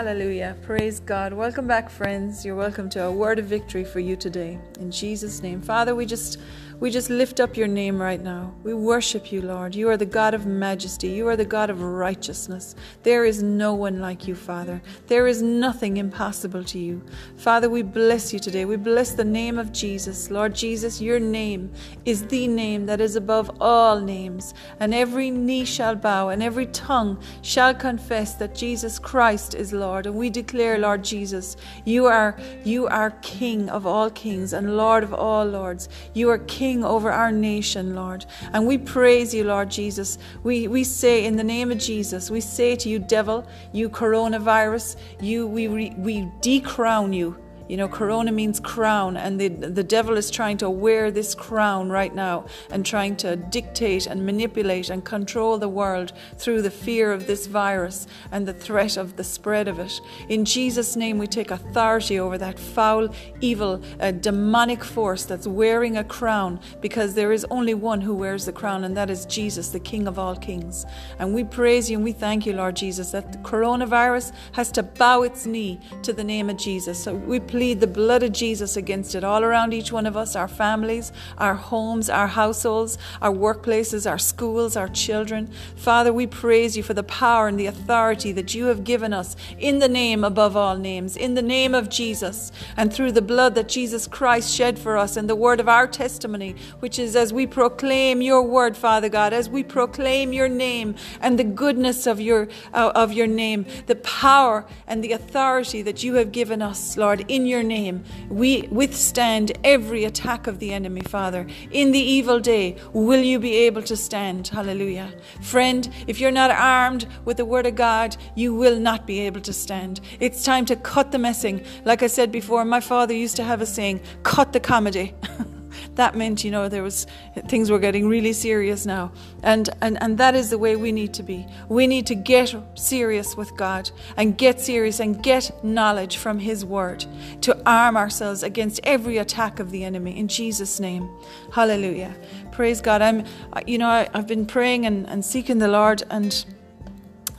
Hallelujah. Praise God. Welcome back, friends. You're welcome to a word of victory for you today. In Jesus' name. Father, we just we just lift up your name right now. We worship you, Lord. You are the God of majesty. You are the God of righteousness. There is no one like you, Father. There is nothing impossible to you. Father, we bless you today. We bless the name of Jesus. Lord Jesus, your name is the name that is above all names. And every knee shall bow and every tongue shall confess that Jesus Christ is Lord. And we declare, Lord Jesus, you are you are King of all kings and Lord of all lords. You are King King over our nation, Lord. And we praise you, Lord Jesus. We, we say in the name of Jesus, we say to you, devil, you coronavirus, you we, we decrown you you know, corona means crown, and the, the devil is trying to wear this crown right now and trying to dictate and manipulate and control the world through the fear of this virus and the threat of the spread of it. In Jesus' name, we take authority over that foul, evil, uh, demonic force that's wearing a crown because there is only one who wears the crown, and that is Jesus, the King of all kings. And we praise you and we thank you, Lord Jesus, that the coronavirus has to bow its knee to the name of Jesus. So we plead the blood of Jesus against it all around each one of us, our families, our homes, our households, our workplaces, our schools, our children. Father, we praise you for the power and the authority that you have given us in the name above all names, in the name of Jesus, and through the blood that Jesus Christ shed for us and the word of our testimony, which is as we proclaim your word, Father God, as we proclaim your name and the goodness of your uh, of your name, the power and the authority that you have given us, Lord, in your name, we withstand every attack of the enemy, Father. In the evil day, will you be able to stand? Hallelujah. Friend, if you're not armed with the Word of God, you will not be able to stand. It's time to cut the messing. Like I said before, my father used to have a saying, cut the comedy. that meant, you know, there was things were getting really serious now. And, and, and that is the way we need to be. We need to get serious with God and get serious and get knowledge from His Word to arm ourselves against every attack of the enemy in Jesus' name. Hallelujah. Praise God. I'm, you know, I, have been praying and, and seeking the Lord and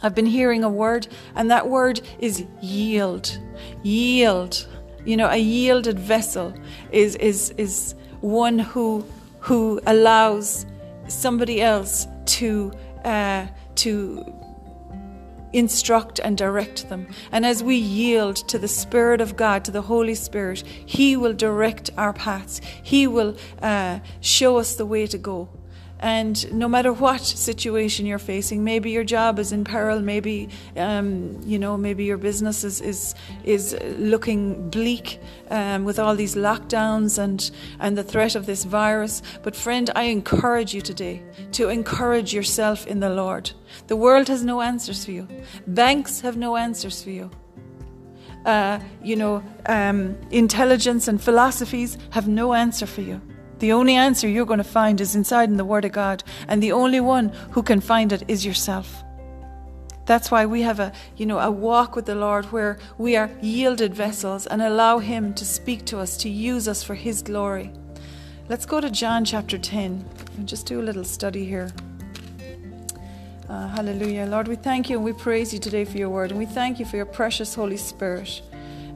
I've been hearing a word, and that word is yield. Yield. You know, a yielded vessel is is is one who who allows somebody else to uh, to instruct and direct them. And as we yield to the Spirit of God, to the Holy Spirit, He will direct our paths. He will uh, show us the way to go. And no matter what situation you're facing, maybe your job is in peril, maybe um, you know, maybe your business is is, is looking bleak um, with all these lockdowns and and the threat of this virus. But friend, I encourage you today to encourage yourself in the Lord. The world has no answers for you. Banks have no answers for you. Uh, you know, um, intelligence and philosophies have no answer for you. The only answer you're going to find is inside in the Word of God, and the only one who can find it is yourself. That's why we have a, you know, a walk with the Lord where we are yielded vessels and allow Him to speak to us, to use us for His glory. Let's go to John chapter 10 and just do a little study here. Uh, hallelujah. Lord, we thank you and we praise you today for your word, and we thank you for your precious Holy Spirit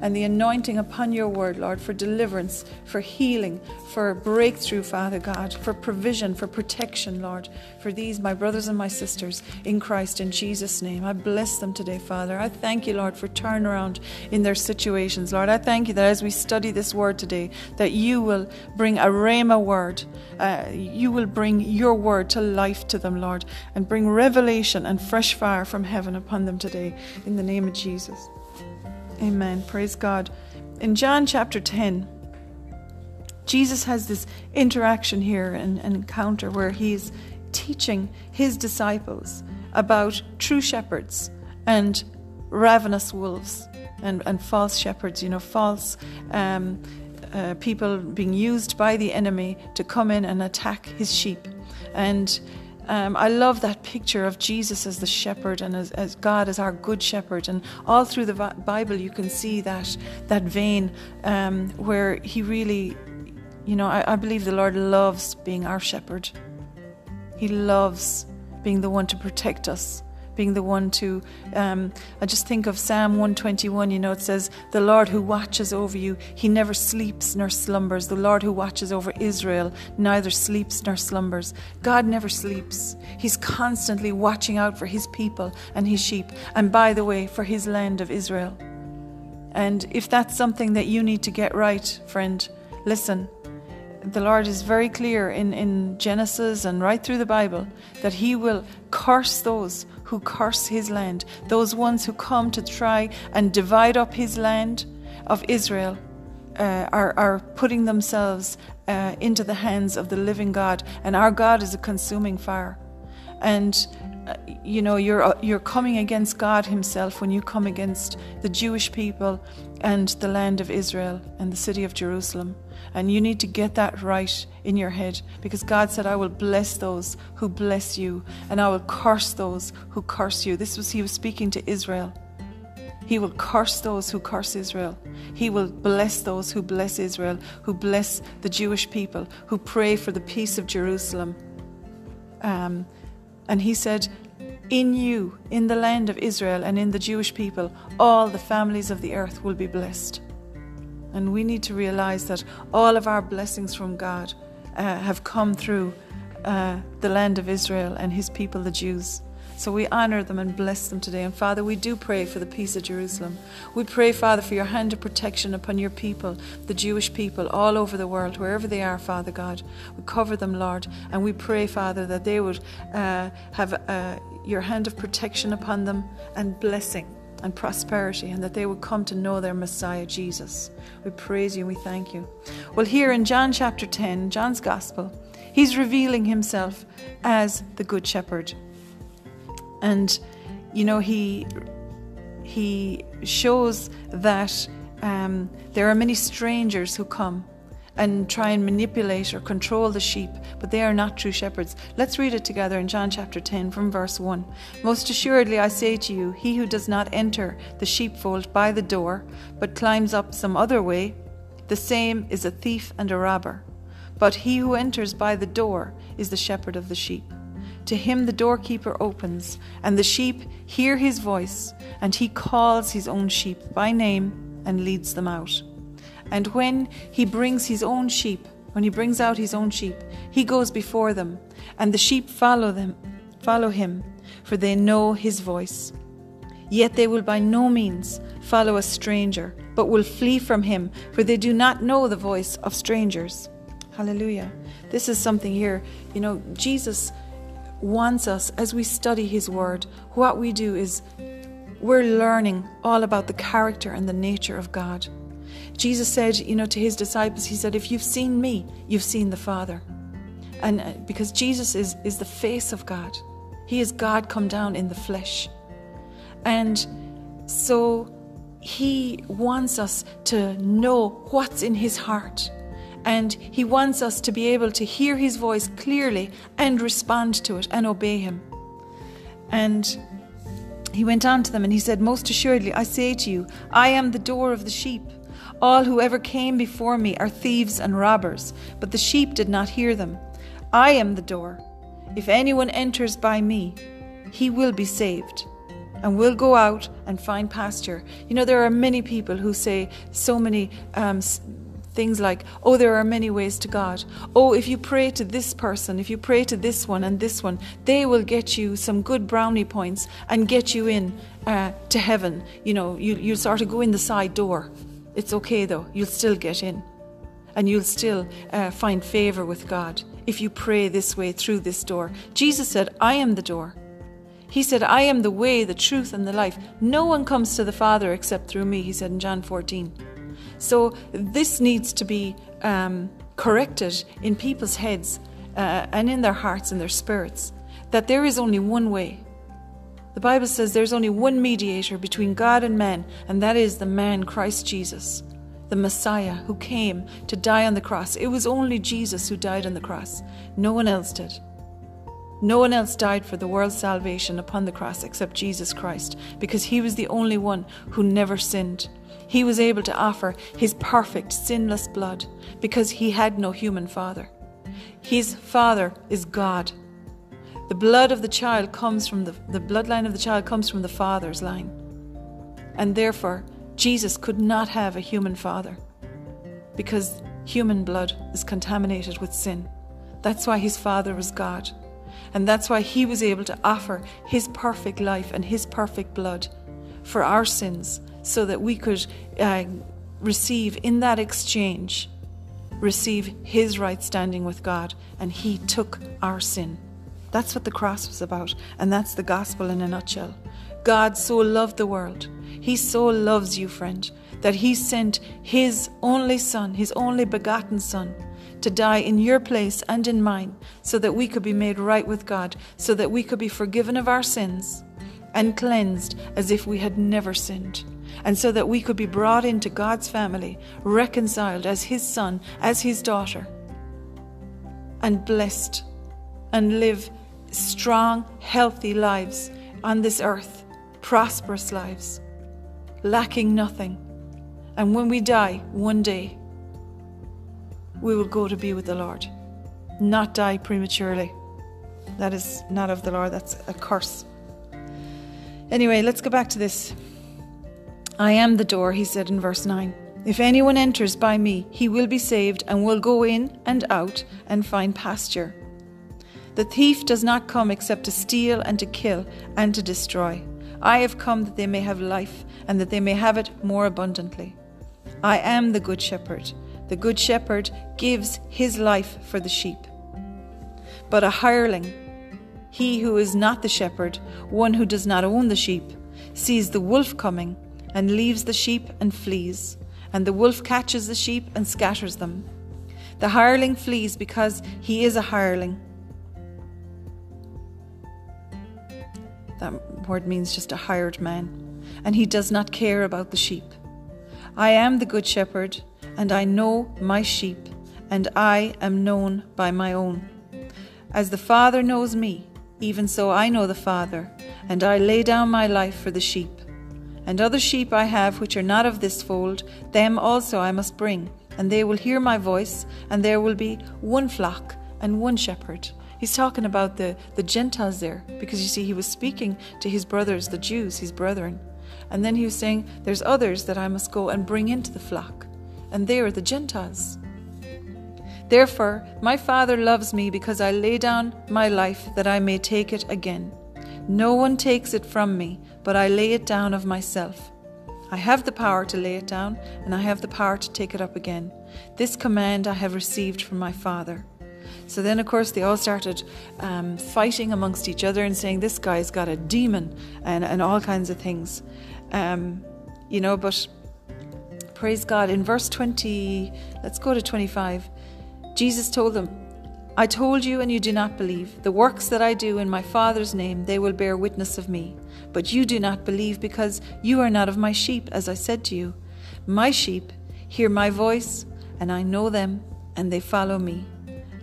and the anointing upon your word, Lord, for deliverance, for healing, for breakthrough, Father God, for provision, for protection, Lord, for these, my brothers and my sisters in Christ, in Jesus' name. I bless them today, Father. I thank you, Lord, for turnaround in their situations, Lord. I thank you that as we study this word today, that you will bring a rhema word. Uh, you will bring your word to life to them, Lord, and bring revelation and fresh fire from heaven upon them today, in the name of Jesus. Amen. Praise God. In John chapter 10, Jesus has this interaction here, and, an encounter where he's teaching his disciples about true shepherds and ravenous wolves and, and false shepherds, you know, false um, uh, people being used by the enemy to come in and attack his sheep. And um, I love that picture of Jesus as the shepherd and as, as, God as our good shepherd. And all through the Bible, you can see that that vein um, where He really, you know, I, I believe the Lord loves being our shepherd. He loves being the one to protect us being the one to. Um, I just think of Psalm 121, you know, it says, The Lord who watches over you, he never sleeps nor slumbers. The Lord who watches over Israel neither sleeps nor slumbers. God never sleeps. He's constantly watching out for his people and his sheep, and by the way, for his land of Israel. And if that's something that you need to get right, friend, listen. The Lord is very clear in, in Genesis and right through the Bible that He will curse those who curse His land, those ones who come to try and divide up His land of Israel. Uh, are, are putting themselves uh, into the hands of the living God, and our God is a consuming fire. And you know you're uh, you're coming against God himself when you come against the Jewish people and the land of Israel and the city of Jerusalem and you need to get that right in your head because God said I will bless those who bless you and I will curse those who curse you this was he was speaking to Israel he will curse those who curse Israel. He will bless those who bless Israel, who bless the Jewish people, who pray for the peace of Jerusalem. Um, and he said, In you, in the land of Israel, and in the Jewish people, all the families of the earth will be blessed. And we need to realize that all of our blessings from God uh, have come through uh, the land of Israel and his people, the Jews. So we honor them and bless them today. And Father, we do pray for the peace of Jerusalem. We pray, Father, for your hand of protection upon your people, the Jewish people all over the world, wherever they are, Father God. We cover them, Lord. And we pray, Father, that they would uh, have uh, your hand of protection upon them and blessing and prosperity, and that they would come to know their Messiah, Jesus. We praise you and we thank you. Well, here in John chapter 10, John's Gospel, he's revealing himself as the Good Shepherd and you know he he shows that um, there are many strangers who come and try and manipulate or control the sheep, but they are not true shepherds. Let's read it together in John chapter 10 from verse 1. Most assuredly, I say to you, he who does not enter the sheepfold by the door, but climbs up some other way, the same is a thief and a robber. But he who enters by the door is the shepherd of the sheep. To him the doorkeeper opens, and the sheep hear his voice, and he calls his own sheep by name and leads them out. And when he brings his own sheep, when he brings out his own sheep, he goes before them, and the sheep follow them, follow him, for they know his voice. Yet they will by no means follow a stranger, but will flee from him, for they do not know the voice of strangers. Hallelujah. This is something here. You know, Jesus wants us, as we study His Word, what we do is we're learning all about the character and the nature of God. Jesus said, you know, to His disciples, He said, If you've seen me, you've seen the Father. And uh, because Jesus is, is the face of God, He is God come down in the flesh. And so He wants us to know what's in His heart and He wants us to be able to hear His voice clearly and respond to it and obey Him. And he went on to them and he said, Most assuredly, I say to you, I am the door of the sheep. All who ever came before me are thieves and robbers, but the sheep did not hear them. I am the door. If anyone enters by me, he will be saved and will go out and find pasture. You know, there are many people who say so many um, Things like, oh, there are many ways to God. Oh, if you pray to this person, if you pray to this one and this one, they will get you some good brownie points and get you in uh, to heaven. You know, you, you'll sort of go in the side door. It's okay though, you'll still get in. And you'll still uh, find favor with God if you pray this way through this door. Jesus said, I am the door. He said, I am the way, the truth, and the life. No one comes to the Father except through me, he said in John 14. So this needs to be um, corrected in people's heads uh, and in their hearts and their spirits that there is only one way. The Bible says there's only one mediator between God and man, and that is the man Christ Jesus, the Messiah who came to die on the cross. It was only Jesus who died on the cross, no one else did. No one else died for the world's salvation upon the cross except Jesus Christ, because he was the only one who never sinned. He was able to offer his perfect, sinless blood because he had no human father. His father is God. The blood of the child comes from the, the bloodline of the child comes from the father's line. And therefore, Jesus could not have a human father because human blood is contaminated with sin. That's why his father was God. And that's why he was able to offer his perfect life and his perfect blood for our sins so that we could uh, receive in that exchange receive his right standing with God and he took our sin that's what the cross was about and that's the gospel in a nutshell. God so loved the world. He so loves you friend that he sent his only son his only begotten son to die in your place and in mine so that we could be made right with God so that we could be forgiven of our sins and cleansed as if we had never sinned and so that we could be brought into God's family, reconciled as His son, as His daughter, and blessed, and live strong, healthy lives on this earth, prosperous lives, lacking nothing. And when we die one day, we will go to be with the Lord, not die prematurely. That is not of the Lord, that's a curse. Anyway, let's go back to this. I am the door, he said in verse 9. If anyone enters by me, he will be saved and will go in and out and find pasture. The thief does not come except to steal and to kill and to destroy. I have come that they may have life and that they may have it more abundantly. I am the good shepherd. The good shepherd gives his life for the sheep. But a hireling, he who is not the shepherd, one who does not own the sheep, sees the wolf coming and leaves the sheep and flees, and the wolf catches the sheep and scatters them. The hireling flees because he is a hireling. That word means just a hired man, and he does not care about the sheep. I am the good shepherd, and I know my sheep, and I am known by my own. As the Father knows me, even so I know the Father, and I lay down my life for the sheep. And other sheep I have which are not of this fold, them also I must bring, and they will hear my voice, and there will be one flock and one shepherd. He's talking about the, the Gentiles there, because you see, he was speaking to his brothers, the Jews, his brethren. And then he was saying, There's others that I must go and bring into the flock, and they are the Gentiles. Therefore, my Father loves me because I lay down my life that I may take it again. No one takes it from me, but I lay it down of myself. I have the power to lay it down, and I have the power to take it up again. This command I have received from my Father. So then, of course, they all started um, fighting amongst each other and saying, This guy's got a demon, and, and all kinds of things. Um, you know, but praise God. In verse 20, let's go to 25. Jesus told them, I told you, and you do not believe. The works that I do in my Father's name, they will bear witness of me. But you do not believe because you are not of my sheep, as I said to you. My sheep hear my voice, and I know them, and they follow me.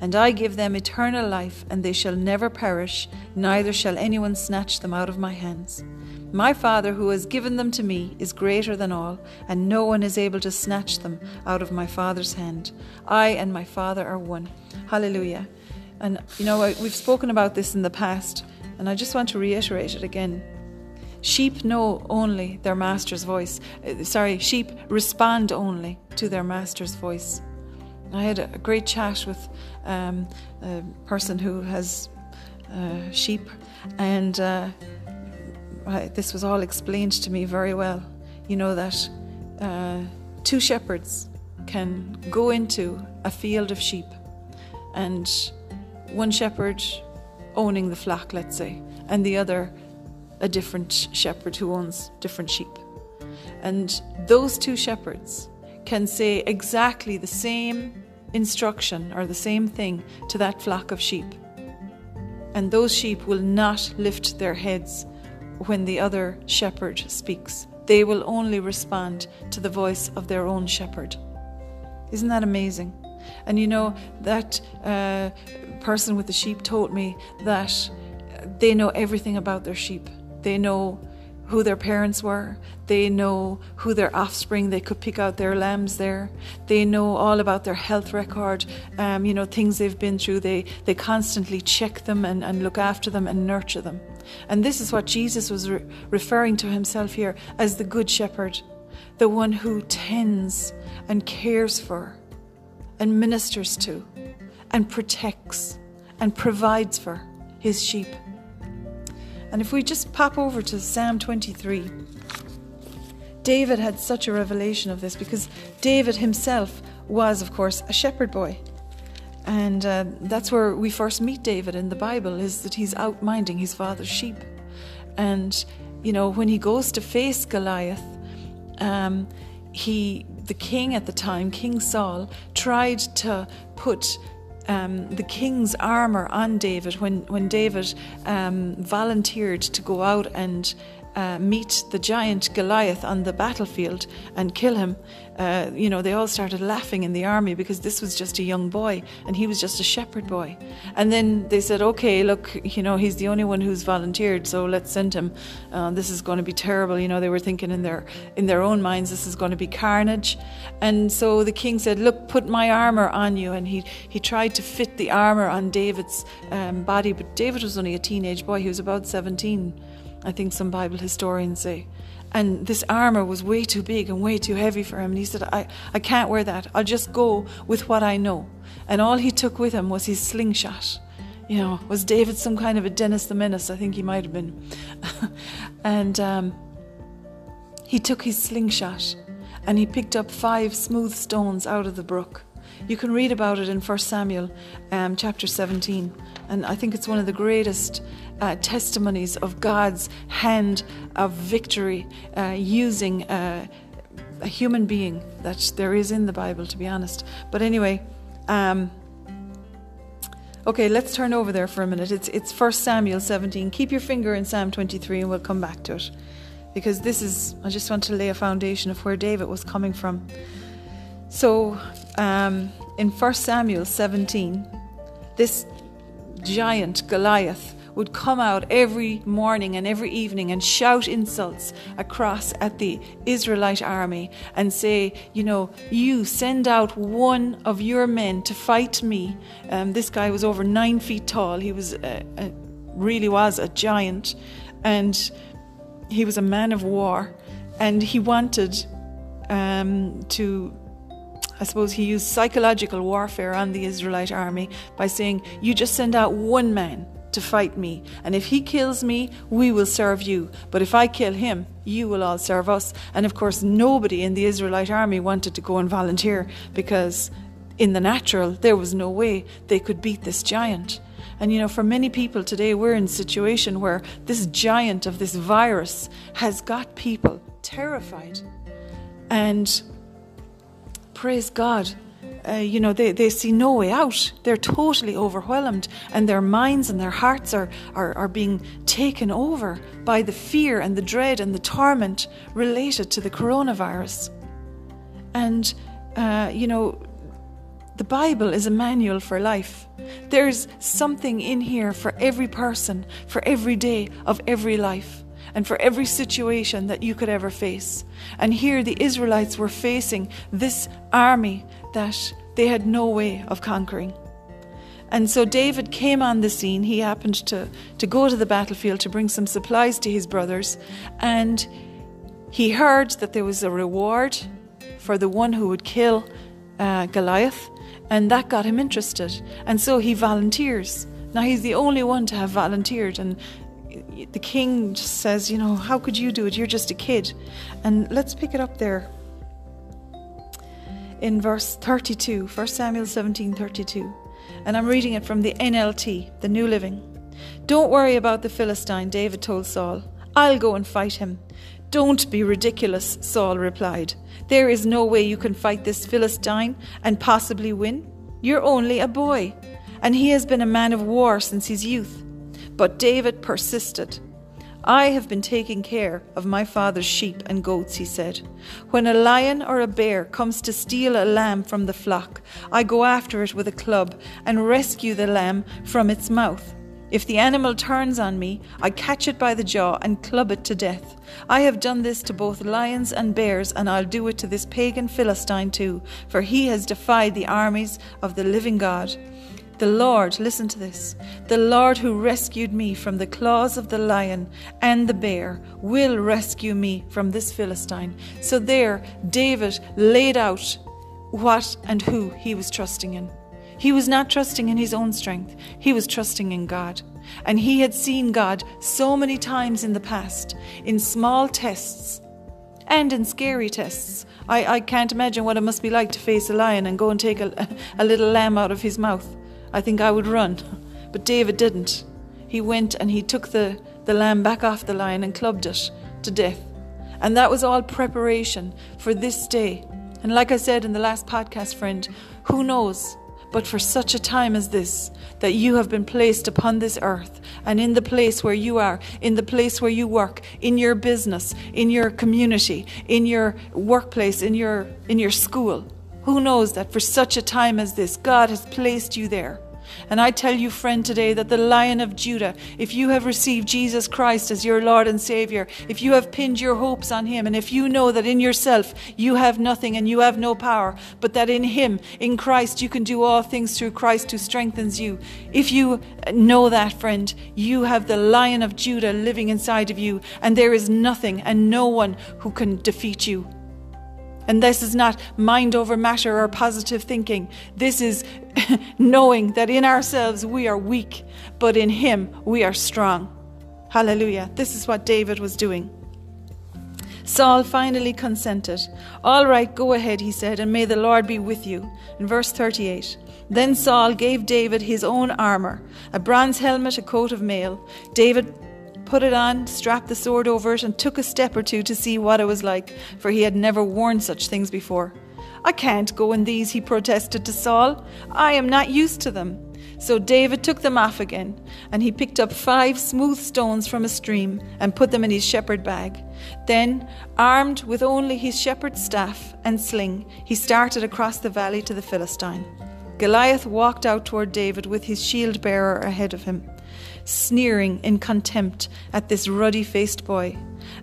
And I give them eternal life, and they shall never perish, neither shall anyone snatch them out of my hands. My Father, who has given them to me, is greater than all, and no one is able to snatch them out of my Father's hand. I and my Father are one. Hallelujah. And you know, we've spoken about this in the past, and I just want to reiterate it again. Sheep know only their master's voice. Uh, sorry, sheep respond only to their master's voice. I had a great chat with um, a person who has uh, sheep, and uh, this was all explained to me very well. You know that uh, two shepherds can go into a field of sheep, and one shepherd owning the flock, let's say, and the other a different shepherd who owns different sheep. And those two shepherds can say exactly the same instruction or the same thing to that flock of sheep. And those sheep will not lift their heads when the other shepherd speaks. They will only respond to the voice of their own shepherd. Isn't that amazing? And you know, that uh, person with the sheep told me that they know everything about their sheep. They know who their parents were. They know who their offspring. They could pick out their lambs there. They know all about their health record. Um, you know things they've been through. They they constantly check them and, and look after them and nurture them. And this is what Jesus was re- referring to himself here as the good shepherd, the one who tends and cares for, and ministers to, and protects and provides for his sheep. And if we just pop over to Psalm 23, David had such a revelation of this because David himself was, of course, a shepherd boy. And uh, that's where we first meet David in the Bible, is that he's out minding his father's sheep. And, you know, when he goes to face Goliath, um, he, the king at the time, King Saul, tried to put um, the king's armor on David when, when David um, volunteered to go out and uh, meet the giant Goliath on the battlefield and kill him, uh, you know, they all started laughing in the army because this was just a young boy and he was just a shepherd boy. And then they said, okay, look, you know, he's the only one who's volunteered, so let's send him. Uh, this is going to be terrible. You know, they were thinking in their in their own minds, this is going to be carnage. And so the king said, look, put my armor on you. And he he tried to fit the armor on David's um, body, but David was only a teenage boy. He was about 17 I think some Bible historians say. And this armor was way too big and way too heavy for him. And he said, I, I can't wear that. I'll just go with what I know. And all he took with him was his slingshot. You know, was David some kind of a Dennis the Menace? I think he might have been. and um, he took his slingshot and he picked up five smooth stones out of the brook. You can read about it in 1 Samuel um, chapter 17. And I think it's one of the greatest uh, testimonies of God's hand of victory uh, using uh, a human being that there is in the Bible, to be honest. But anyway, um, okay, let's turn over there for a minute. It's it's First Samuel 17. Keep your finger in Psalm 23, and we'll come back to it because this is. I just want to lay a foundation of where David was coming from. So, um, in First Samuel 17, this giant Goliath would come out every morning and every evening and shout insults across at the Israelite army and say, you know, you send out one of your men to fight me. Um, this guy was over nine feet tall. He was a, a, really was a giant, and he was a man of war, and he wanted um, to I suppose he used psychological warfare on the Israelite army by saying, You just send out one man to fight me. And if he kills me, we will serve you. But if I kill him, you will all serve us. And of course, nobody in the Israelite army wanted to go and volunteer because in the natural, there was no way they could beat this giant. And you know, for many people today, we're in a situation where this giant of this virus has got people terrified. And praise God, uh, you know, they, they see no way out. They're totally overwhelmed, and their minds and their hearts are, are, are being taken over by the fear and the dread and the torment related to the coronavirus. And, uh, you know, the Bible is a manual for life. There's something in here for every person, for every day of every life, and for every situation that you could ever face. And here the Israelites were facing this army that they had no way of conquering. And so David came on the scene. He happened to, to go to the battlefield to bring some supplies to his brothers. And he heard that there was a reward for the one who would kill uh, Goliath. And that got him interested. And so he volunteers. Now he's the only one to have volunteered. And the king just says, You know, how could you do it? You're just a kid. And let's pick it up there in verse 32, 1 Samuel 17 32. And I'm reading it from the NLT, the New Living. Don't worry about the Philistine, David told Saul. I'll go and fight him. Don't be ridiculous, Saul replied. There is no way you can fight this Philistine and possibly win. You're only a boy, and he has been a man of war since his youth. But David persisted. I have been taking care of my father's sheep and goats, he said. When a lion or a bear comes to steal a lamb from the flock, I go after it with a club and rescue the lamb from its mouth. If the animal turns on me, I catch it by the jaw and club it to death. I have done this to both lions and bears, and I'll do it to this pagan Philistine too, for he has defied the armies of the living God. The Lord, listen to this, the Lord who rescued me from the claws of the lion and the bear will rescue me from this Philistine. So there, David laid out what and who he was trusting in. He was not trusting in his own strength, he was trusting in God. And he had seen God so many times in the past, in small tests and in scary tests. I, I can't imagine what it must be like to face a lion and go and take a, a little lamb out of his mouth. I think I would run. But David didn't. He went and he took the, the lamb back off the lion and clubbed it to death. And that was all preparation for this day. And like I said in the last podcast, friend, who knows? but for such a time as this, that you have been placed upon this earth and in the place where you are, in the place where you work, in your business, in your community, in your workplace, in your, in your school. Who knows that for such a time as this, God has placed you there and I tell you, friend, today that the Lion of Judah, if you have received Jesus Christ as your Lord and Savior, if you have pinned your hopes on Him, and if you know that in yourself you have nothing and you have no power, but that in Him, in Christ, you can do all things through Christ who strengthens you, if you know that, friend, you have the Lion of Judah living inside of you, and there is nothing and no one who can defeat you. And this is not mind over matter or positive thinking. This is knowing that in ourselves we are weak, but in Him we are strong. Hallelujah. This is what David was doing. Saul finally consented. All right, go ahead, he said, and may the Lord be with you. In verse 38. Then Saul gave David his own armor, a bronze helmet, a coat of mail. David put it on, strapped the sword over it, and took a step or two to see what it was like, for he had never worn such things before. I can't go in these, he protested to Saul. I am not used to them. So David took them off again, and he picked up five smooth stones from a stream and put them in his shepherd bag. Then, armed with only his shepherd's staff and sling, he started across the valley to the Philistine. Goliath walked out toward David with his shield bearer ahead of him sneering in contempt at this ruddy faced boy.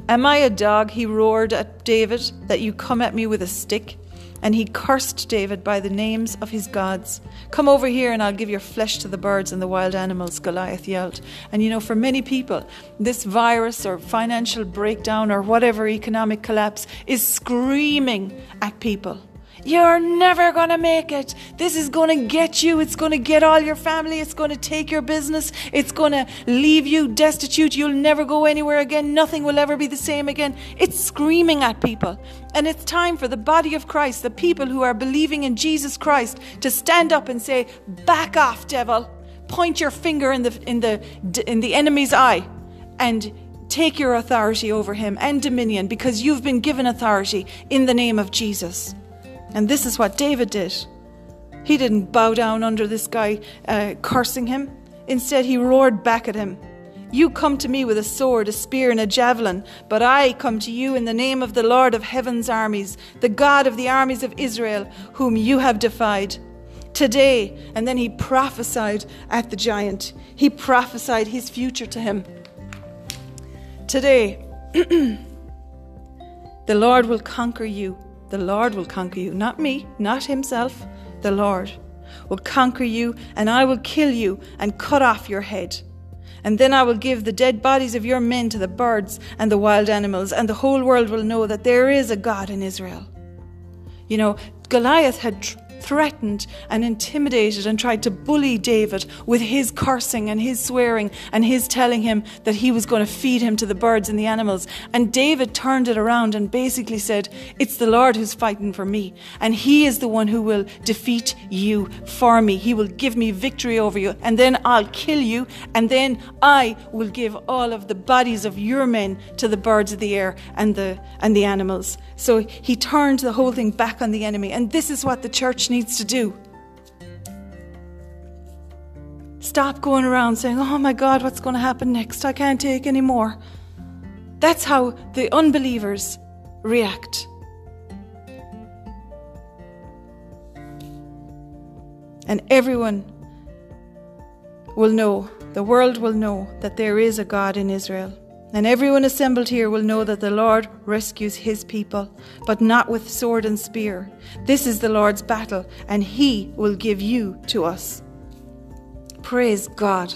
Am I a dog, he roared at David, that you come at me with a stick? And he cursed David by the names of his gods. Come over here and I'll give your flesh to the birds and the wild animals, Goliath yelled. And you know, for many people, this virus or financial breakdown or whatever economic collapse is screaming at people. You're never going to make it. This is going to get you. It's going to get all your family. It's going to take your business. It's going to leave you destitute. You'll never go anywhere again. Nothing will ever be the same again. It's screaming at people. And it's time for the body of Christ, the people who are believing in Jesus Christ, to stand up and say, Back off, devil. Point your finger in the, in the, in the enemy's eye and take your authority over him and dominion because you've been given authority in the name of Jesus. And this is what David did. He didn't bow down under this guy uh, cursing him. Instead, he roared back at him. You come to me with a sword, a spear, and a javelin, but I come to you in the name of the Lord of heaven's armies, the God of the armies of Israel, whom you have defied. Today, and then he prophesied at the giant. He prophesied his future to him. Today, the Lord will conquer you the Lord will conquer you, not me, not himself. The Lord will conquer you, and I will kill you and cut off your head. And then I will give the dead bodies of your men to the birds and the wild animals, and the whole world will know that there is a God in Israel. You know, Goliath had tr- threatened and intimidated and tried to bully David with his cursing and his swearing and his telling him that he was going to feed him to the birds and the animals. And David turned it around and basically said, It's the Lord who's fighting for me, and He is the one who will defeat you for me. He will give me victory over you, and then I'll kill you, and then I will give all of the bodies of your men to the birds of the air and the and the animals. So he turned the whole thing back on the enemy, and this is what the church needs to do. Stop going around saying, Oh my God, what's going to happen next? I can't take any more. That's how the unbelievers react. And everyone will know the world will know that there is a God in Israel. And everyone assembled here will know that the Lord rescues his people, but not with sword and spear. This is the Lord's battle, and he will give you to us. Praise God.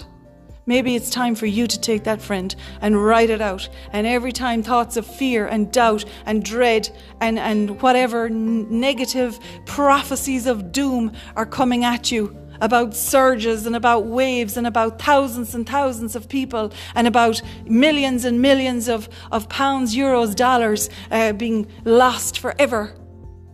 Maybe it's time for you to take that friend and write it out. And every time thoughts of fear and doubt and dread and, and whatever negative prophecies of doom are coming at you, about surges and about waves and about thousands and thousands of people and about millions and millions of, of pounds, euros, dollars uh, being lost forever.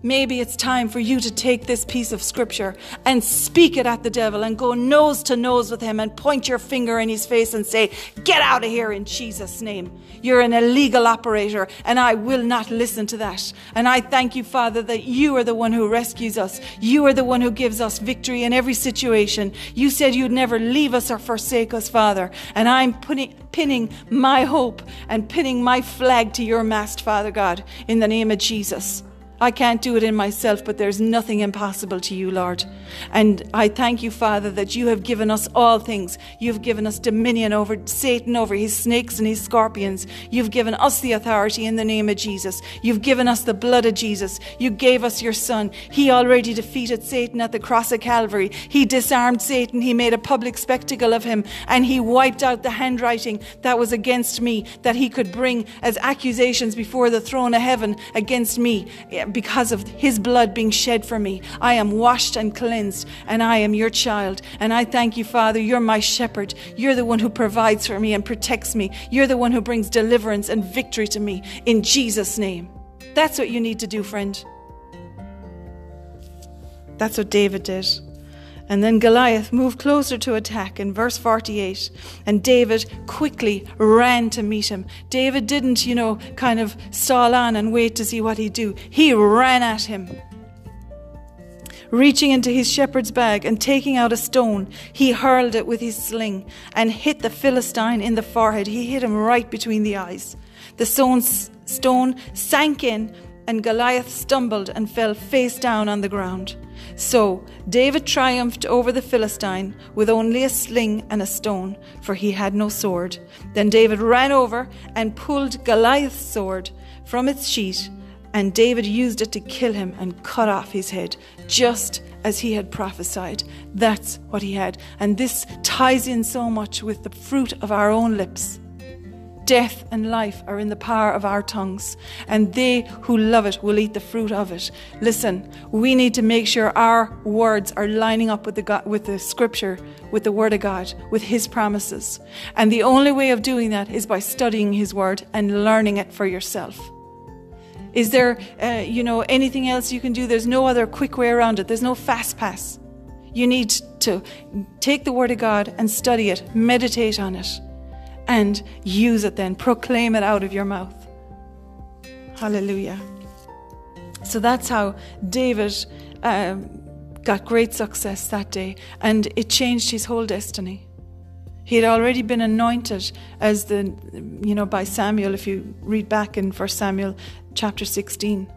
Maybe it's time for you to take this piece of scripture and speak it at the devil and go nose to nose with him and point your finger in his face and say, Get out of here in Jesus' name. You're an illegal operator and I will not listen to that. And I thank you, Father, that you are the one who rescues us. You are the one who gives us victory in every situation. You said you'd never leave us or forsake us, Father. And I'm putting, pinning my hope and pinning my flag to your mast, Father God, in the name of Jesus. I can't do it in myself, but there's nothing impossible to you, Lord. And I thank you, Father, that you have given us all things. You've given us dominion over Satan, over his snakes and his scorpions. You've given us the authority in the name of Jesus. You've given us the blood of Jesus. You gave us your Son. He already defeated Satan at the cross of Calvary. He disarmed Satan. He made a public spectacle of him, and he wiped out the handwriting that was against me, that he could bring as accusations before the throne of heaven against me because of his blood being shed for me. I am washed and cleansed, and I am your child. And I thank you, Father. You're my shepherd. You're the one who provides for me and protects me. You're the one who brings deliverance and victory to me in Jesus' name. That's what you need to do, friend. That's what David did. And then Goliath moved closer to attack in verse 48. And David quickly ran to meet him. David didn't, you know, kind of stall on and wait to see what he'd do. He ran at him. Reaching into his shepherd's bag and taking out a stone, he hurled it with his sling and hit the Philistine in the forehead. He hit him right between the eyes. The stone sank in, and Goliath stumbled and fell face down on the ground. So David triumphed over the Philistine with only a sling and a stone, for he had no sword. Then David ran over and pulled Goliath's sword from its sheath, and David used it to kill him and cut off his head, just as he had prophesied. That's what he had. And this ties in so much with the fruit of our own lips. Death and life are in the power of our tongues, and they who love it will eat the fruit of it. Listen, we need to make sure our words are lining up with the, God, with the scripture, with the word of God, with his promises. And the only way of doing that is by studying his word and learning it for yourself. Is there, uh, you know, anything else you can do? There's no other quick way around it. There's no fast pass. You need to take the word of God and study it, meditate on it and use it then. Proclaim it out of your mouth. Hallelujah. So that's how David um, got great success that day, and it changed his whole destiny. He had already been anointed as the, you know, by Samuel, if you read back in 1 Samuel chapter 16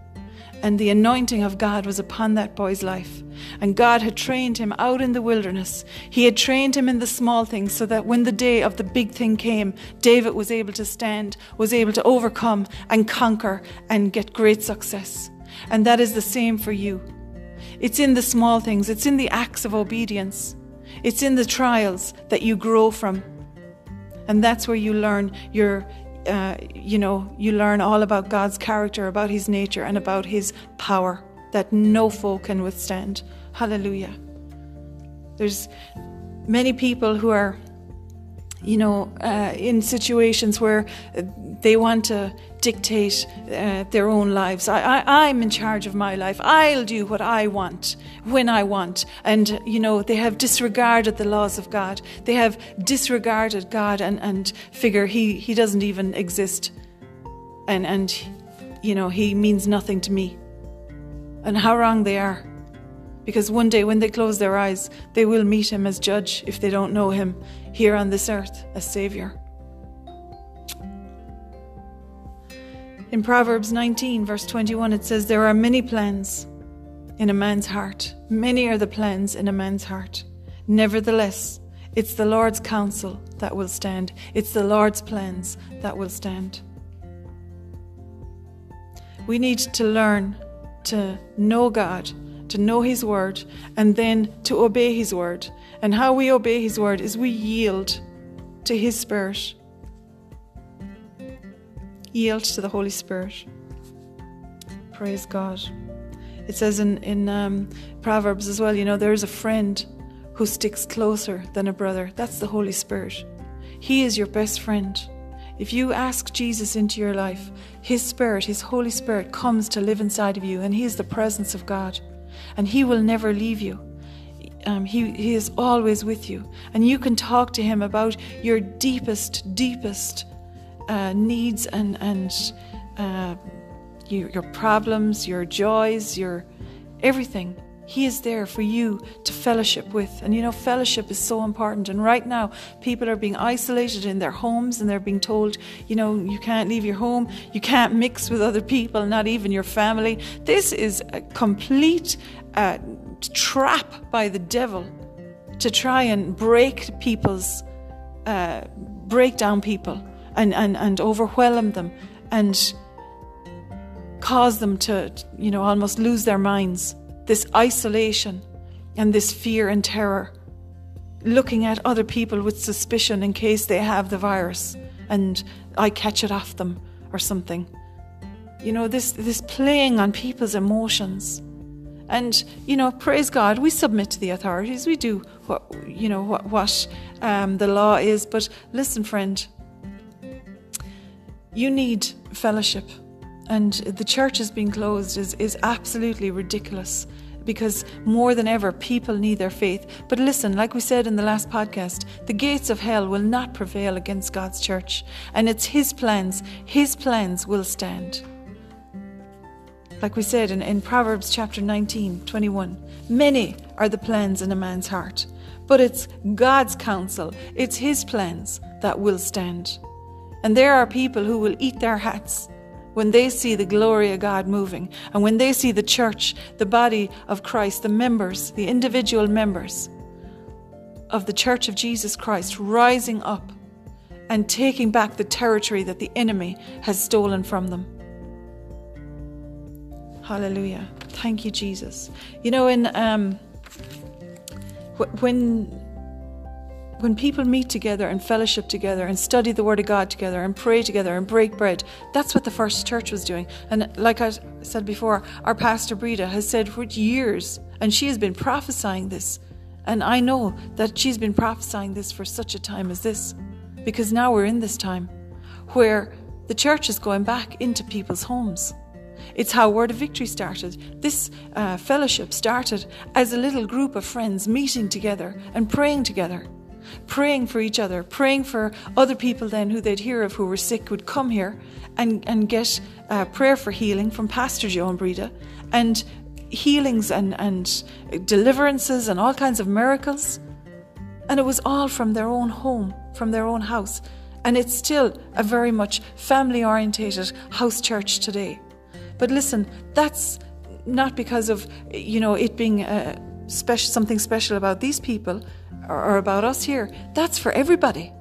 and the anointing of God was upon that boy's life. And God had trained him out in the wilderness. He had trained him in the small things so that when the day of the big thing came, David was able to stand, was able to overcome and conquer and get great success. And that is the same for you. It's in the small things, it's in the acts of obedience, it's in the trials that you grow from. And that's where you learn your uh, you know, you learn all about God's character, about His nature, and about His power that no foe can withstand. Hallelujah. There's many people who are you know, uh, in situations where they want to dictate uh, their own lives. I, am in charge of my life. I'll do what I want when I want. And, you know, they have disregarded the laws of God. They have disregarded God and, and figure he, he doesn't even exist. And, and, you know, he means nothing to me. And how wrong they are. Because one day when they close their eyes, they will meet him as judge if they don't know him here on this earth as Savior. In Proverbs 19, verse 21, it says, There are many plans in a man's heart. Many are the plans in a man's heart. Nevertheless, It's the Lord's counsel that will stand, it's the Lord's plans that will stand. We need to learn to know God, to know His Word, and then to obey His Word. And how we obey His Word is we yield to His Spirit. Yield to the Holy Spirit. Praise God. It says in, in um, Proverbs as well, you know, there is a friend who sticks closer than a brother. That's the Holy Spirit. He is your best friend. If you ask Jesus into your life, His Spirit, His Holy Spirit, comes to live inside of you, and He is the presence of God. And He will never leave you. Um, he, he is always with you. And you can talk to Him about your deepest, deepest uh, needs and, and uh, your, your problems, your joys, your everything. He is there for you to fellowship with. And you know, fellowship is so important. And right now, people are being isolated in their homes and they're being told, you know, you can't leave your home, you can't mix with other people, not even your family. This is a complete uh, trap by the devil to try and break people's, uh, break down people and, and, and overwhelm them and cause them to, you know, almost lose their minds this isolation and this fear and terror, looking at other people with suspicion in case they have the virus and I catch it off them or something. You know, this, this playing on people's emotions. And, you know, praise God, we submit to the authorities. We do what, you know, what, what um, the law is. But listen, friend, you need fellowship and the church has been closed is, is absolutely ridiculous because more than ever people need their faith. But listen, like we said in the last podcast, the gates of hell will not prevail against God's church, and it's His plans, His plans will stand. Like we said in, in Proverbs chapter 19, 21, many are the plans in a man's heart, but it's God's counsel, it's His plans that will stand. And there are people who will eat their hats when they see the glory of God moving, and when they see the church, the body of Christ, the members, the individual members of the church of Jesus Christ rising up and taking back the territory that the enemy has stolen from them. Hallelujah. Thank you, Jesus. You know, in um, when when people meet together and fellowship together and study the Word of God together and pray together and break bread, that's what the first church was doing. And like I said before, our pastor Breda has said for years, and she has been prophesying this. And I know that she's been prophesying this for such a time as this, because now we're in this time where the church is going back into people's homes. It's how Word of Victory started. This uh, fellowship started as a little group of friends meeting together and praying together praying for each other, praying for other people then who they'd hear of who were sick would come here and, and get uh, prayer for healing from Pastor Joe and Breda and healings and, and deliverances and all kinds of miracles. And it was all from their own home, from their own house. And it's still a very much family orientated house church today. But listen, that's not because of, you know, it being uh, a special, something special about these people or about us here. That's for everybody.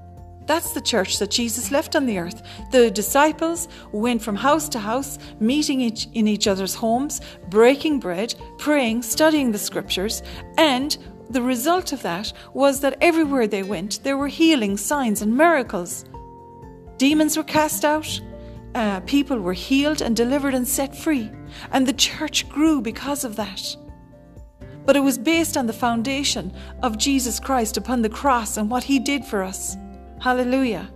That's the church that Jesus left on the earth. The disciples went from house to house, meeting each, in each other's homes, breaking bread, praying, studying the scriptures, and the result of that was that everywhere they went, there were healing signs, and miracles. Demons were cast out, uh, people were healed and delivered and set free, and the church grew because of that but it was based on the foundation of Jesus Christ upon the cross and what he did for us. Hallelujah.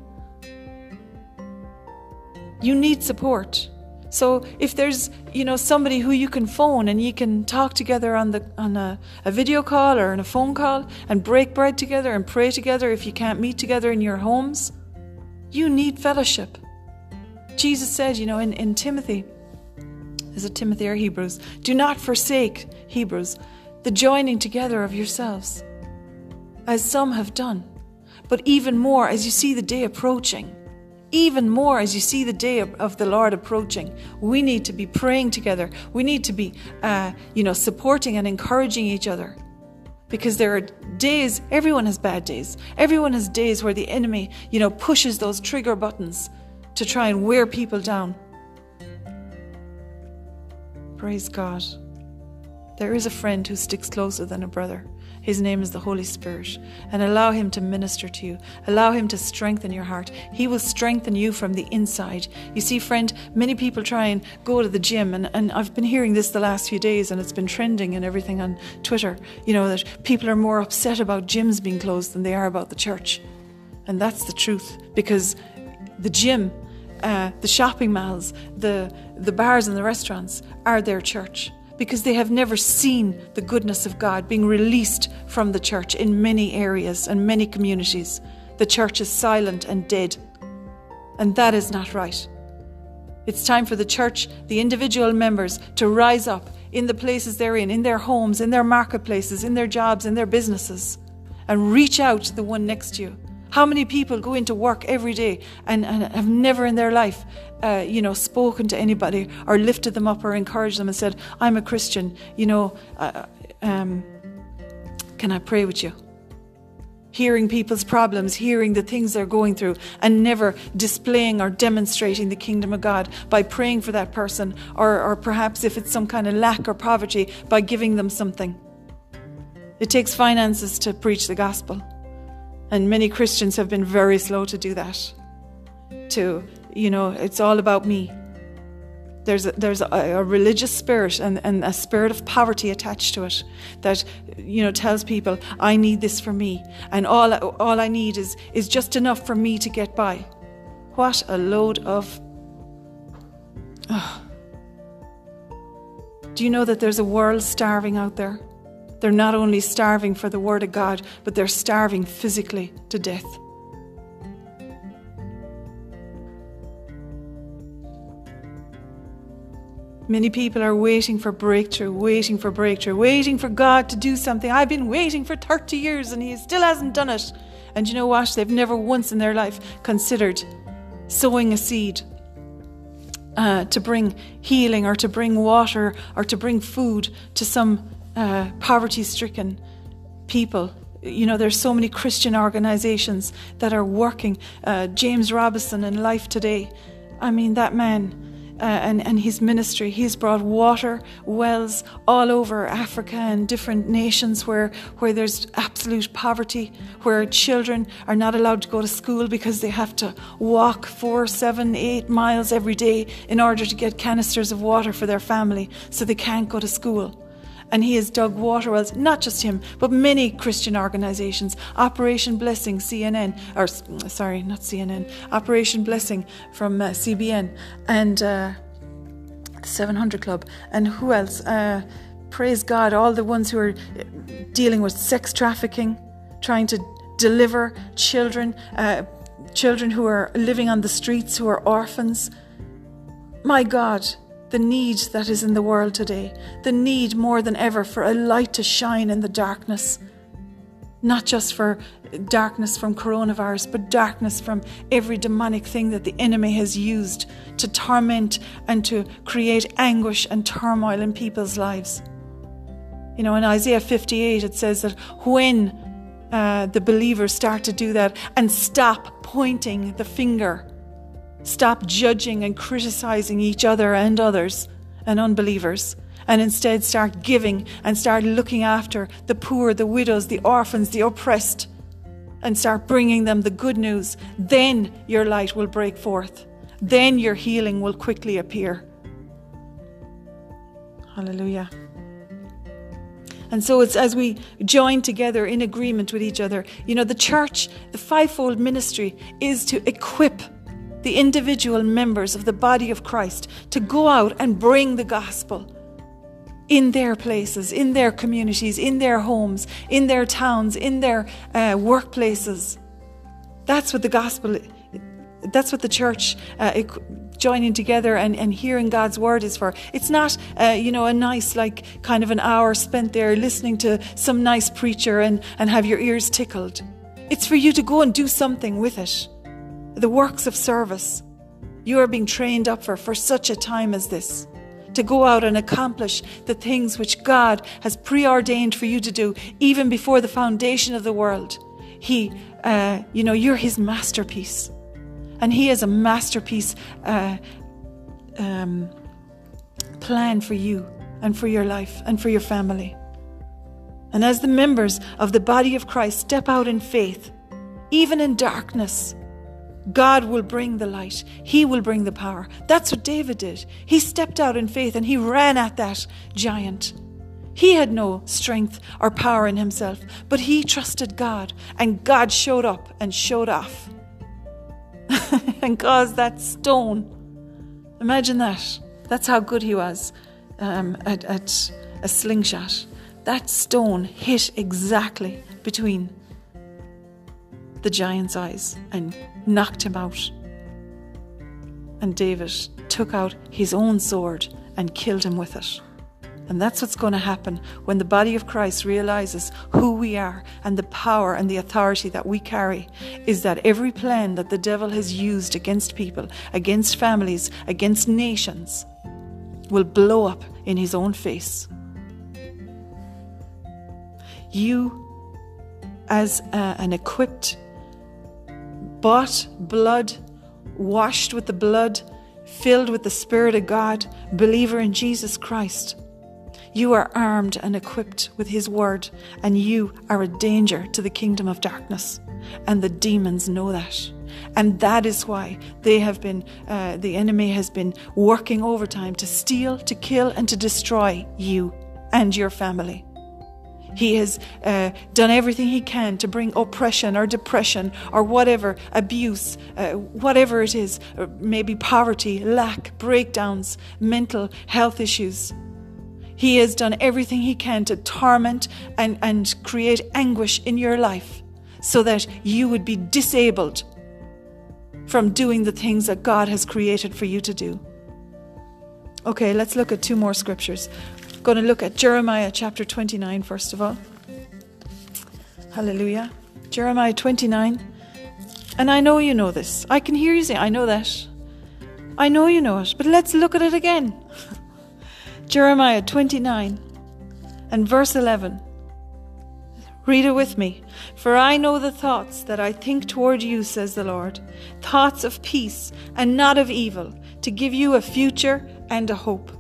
You need support. So if there's, you know, somebody who you can phone and you can talk together on the on a, a video call or on a phone call and break bread together and pray together if you can't meet together in your homes, you need fellowship. Jesus said, you know, in, in Timothy, is it Timothy or Hebrews? Do not forsake Hebrews the joining together of yourselves, as some have done, but even more as you see the day approaching. Even more as you see the day of the Lord approaching, we need to be praying together. We need to be, uh, you know, supporting and encouraging each other, because there are days, everyone has bad days. Everyone has days where the enemy, you know, pushes those trigger buttons to try and wear people down. Praise God. There is a friend who sticks closer than a brother. His name is the Holy Spirit. And allow Him to minister to you. Allow Him to strengthen your heart. He will strengthen you from the inside. You see, friend, many people try and go to the gym, and, and I've been hearing this the last few days, and it's been trending and everything on Twitter. You know, that people are more upset about gyms being closed than they are about the church. And that's the truth, because the gym, uh, the shopping malls, the, the bars and the restaurants are their church because they have never seen the goodness of God being released from the church in many areas and many communities. The church is silent and dead. And that is not right. It's time for the church, the individual members, to rise up in the places they're in, in their homes, in their marketplaces, in their jobs, in their businesses, and reach out to the one next to you how many people go into work every day and, and have never in their life, uh, you know, spoken to anybody or lifted them up or encouraged them and said, "I'm a Christian. You know, uh, um, can I pray with you?" Hearing people's problems, hearing the things they're going through, and never displaying or demonstrating the kingdom of God by praying for that person, or, or perhaps if it's some kind of lack or poverty, by giving them something. It takes finances to preach the gospel. And many Christians have been very slow to do that. To, you know, it's all about me. There's a, there's a, a religious spirit and, and a spirit of poverty attached to it that, you know, tells people, I need this for me. And all, all I need is, is just enough for me to get by. What a load of. Oh. Do you know that there's a world starving out there? They're not only starving for the Word of God, but they're starving physically to death. Many people are waiting for breakthrough, waiting for breakthrough, waiting for God to do something. I've been waiting for 30 years and He still hasn't done it. And you know what? They've never once in their life considered sowing a seed uh, to bring healing or to bring water or to bring food to some uh, poverty stricken people. You know, there's so many Christian organizations that are working. Uh, James Robison in Life Today. I mean, that man. Uh, and, and his ministry. He's brought water wells all over Africa and different nations where, where there's absolute poverty, where children are not allowed to go to school because they have to walk four, seven, eight miles every day in order to get canisters of water for their family, so they can't go to school and he has dug water wells, not just him, but many Christian organizations. Operation Blessing, CNN, or sorry, not CNN, Operation Blessing from uh, CBN, and uh, 700 Club, and who else? Uh, praise God, all the ones who are uh, dealing with sex trafficking, trying to deliver children, uh, children who are living on the streets, who are orphans. My God, the need that is in the world today, the need more than ever for a light to shine in the darkness. Not just for darkness from coronavirus, but darkness from every demonic thing that the enemy has used to torment and to create anguish and turmoil in people's lives. You know, in Isaiah 58, it says that when uh, the believers start to do that and stop pointing the finger Stop judging and criticizing each other and others and unbelievers, and instead start giving and start looking after the poor, the widows, the orphans, the oppressed, and start bringing them the good news. Then your light will break forth. Then your healing will quickly appear. Hallelujah. And so it's as we join together in agreement with each other. You know, the church, the fivefold ministry is to equip the individual members of the body of Christ to go out and bring the gospel in their places, in their communities, in their homes, in their towns, in their uh, workplaces. That's what the gospel, that's what the church uh, joining together and, and hearing God's word is for. It's not, uh, you know, a nice, like, kind of an hour spent there listening to some nice preacher and, and have your ears tickled. It's for you to go and do something with it the works of service you are being trained up for for such a time as this to go out and accomplish the things which God has preordained for you to do, even before the foundation of the world. He, uh, you know, you're His masterpiece. And He has a masterpiece uh, um, plan for you and for your life and for your family. And as the members of the body of Christ step out in faith, even in darkness, God will bring the light. He will bring the power. That's what David did. He stepped out in faith and he ran at that giant. He had no strength or power in himself, but he trusted God, and God showed up and showed off and caused that stone. Imagine that. That's how good he was um, at, at a slingshot. That stone hit exactly between the giant's eyes and knocked him out. And David took out his own sword and killed him with it. And that's what's going to happen when the body of Christ realizes who we are and the power and the authority that we carry is that every plan that the devil has used against people, against families, against nations will blow up in his own face. You, as a, an equipped bought blood, washed with the blood, filled with the Spirit of God, believer in Jesus Christ. You are armed and equipped with His Word, and you are a danger to the kingdom of darkness. And the demons know that. And that is why they have been, uh, the enemy has been working overtime to steal, to kill, and to destroy you and your family. He has uh, done everything he can to bring oppression or depression or whatever, abuse, uh, whatever it is, maybe poverty, lack, breakdowns, mental health issues. He has done everything he can to torment and, and create anguish in your life so that you would be disabled from doing the things that God has created for you to do. Okay, let's look at two more scriptures going to look at Jeremiah chapter 29, first of all. Hallelujah. Jeremiah 29. And I know you know this. I can hear you say, I know that. I know you know it, but let's look at it again. Jeremiah 29 and verse 11. Read it with me. For I know the thoughts that I think toward you, says the Lord thoughts of peace and not of evil, to give you a future and a hope.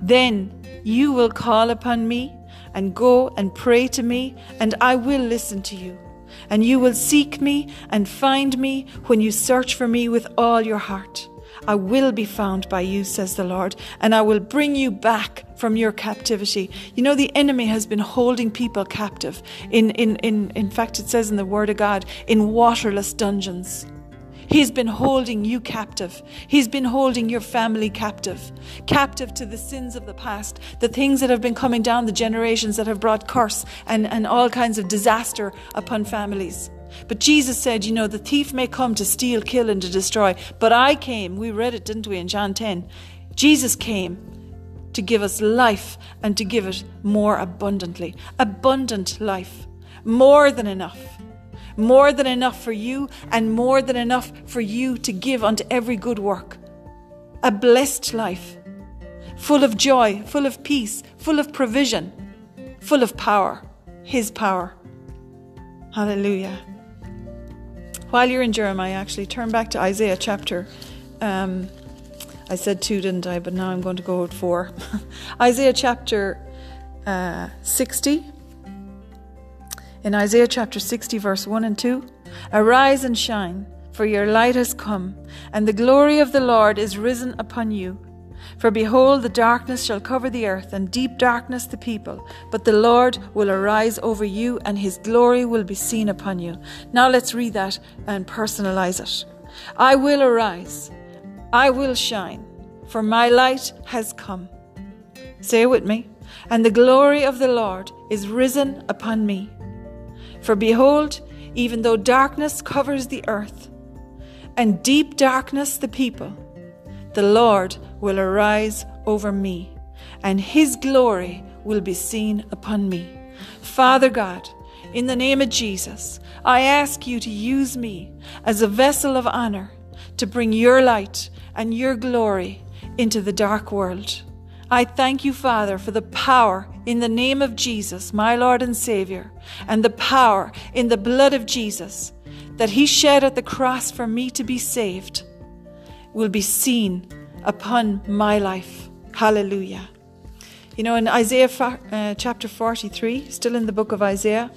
Then you will call upon me and go and pray to me, and I will listen to you. And you will seek me and find me when you search for me with all your heart. I will be found by you, says the Lord, and I will bring you back from your captivity. You know, the enemy has been holding people captive. In, in, in, in fact, it says in the Word of God, in waterless dungeons. He's been holding you captive. He's been holding your family captive, captive to the sins of the past, the things that have been coming down the generations that have brought curse and, and all kinds of disaster upon families. But Jesus said, You know, the thief may come to steal, kill, and to destroy, but I came. We read it, didn't we, in John 10? Jesus came to give us life and to give it more abundantly. Abundant life. More than enough more than enough for you, and more than enough for you to give unto every good work. A blessed life, full of joy, full of peace, full of provision, full of power, His power. Hallelujah. While you're in Jeremiah, actually, turn back to Isaiah chapter. Um, I said two, didn't I? But now I'm going to go with four. Isaiah chapter uh, 60 in Isaiah chapter 60, verse 1 and 2 Arise and shine, for your light has come, and the glory of the Lord is risen upon you. For behold, the darkness shall cover the earth, and deep darkness the people. But the Lord will arise over you, and his glory will be seen upon you. Now let's read that and personalize it. I will arise, I will shine, for my light has come. Say it with me. And the glory of the Lord is risen upon me. For behold, even though darkness covers the earth, and deep darkness the people, the Lord will arise over me, and his glory will be seen upon me. Father God, in the name of Jesus, I ask you to use me as a vessel of honor to bring your light and your glory into the dark world. I thank you, Father, for the power in the name of Jesus, my Lord and Savior, and the power in the blood of Jesus that He shed at the cross for me to be saved will be seen upon my life. Hallelujah. You know, in Isaiah uh, chapter 43, still in the book of Isaiah,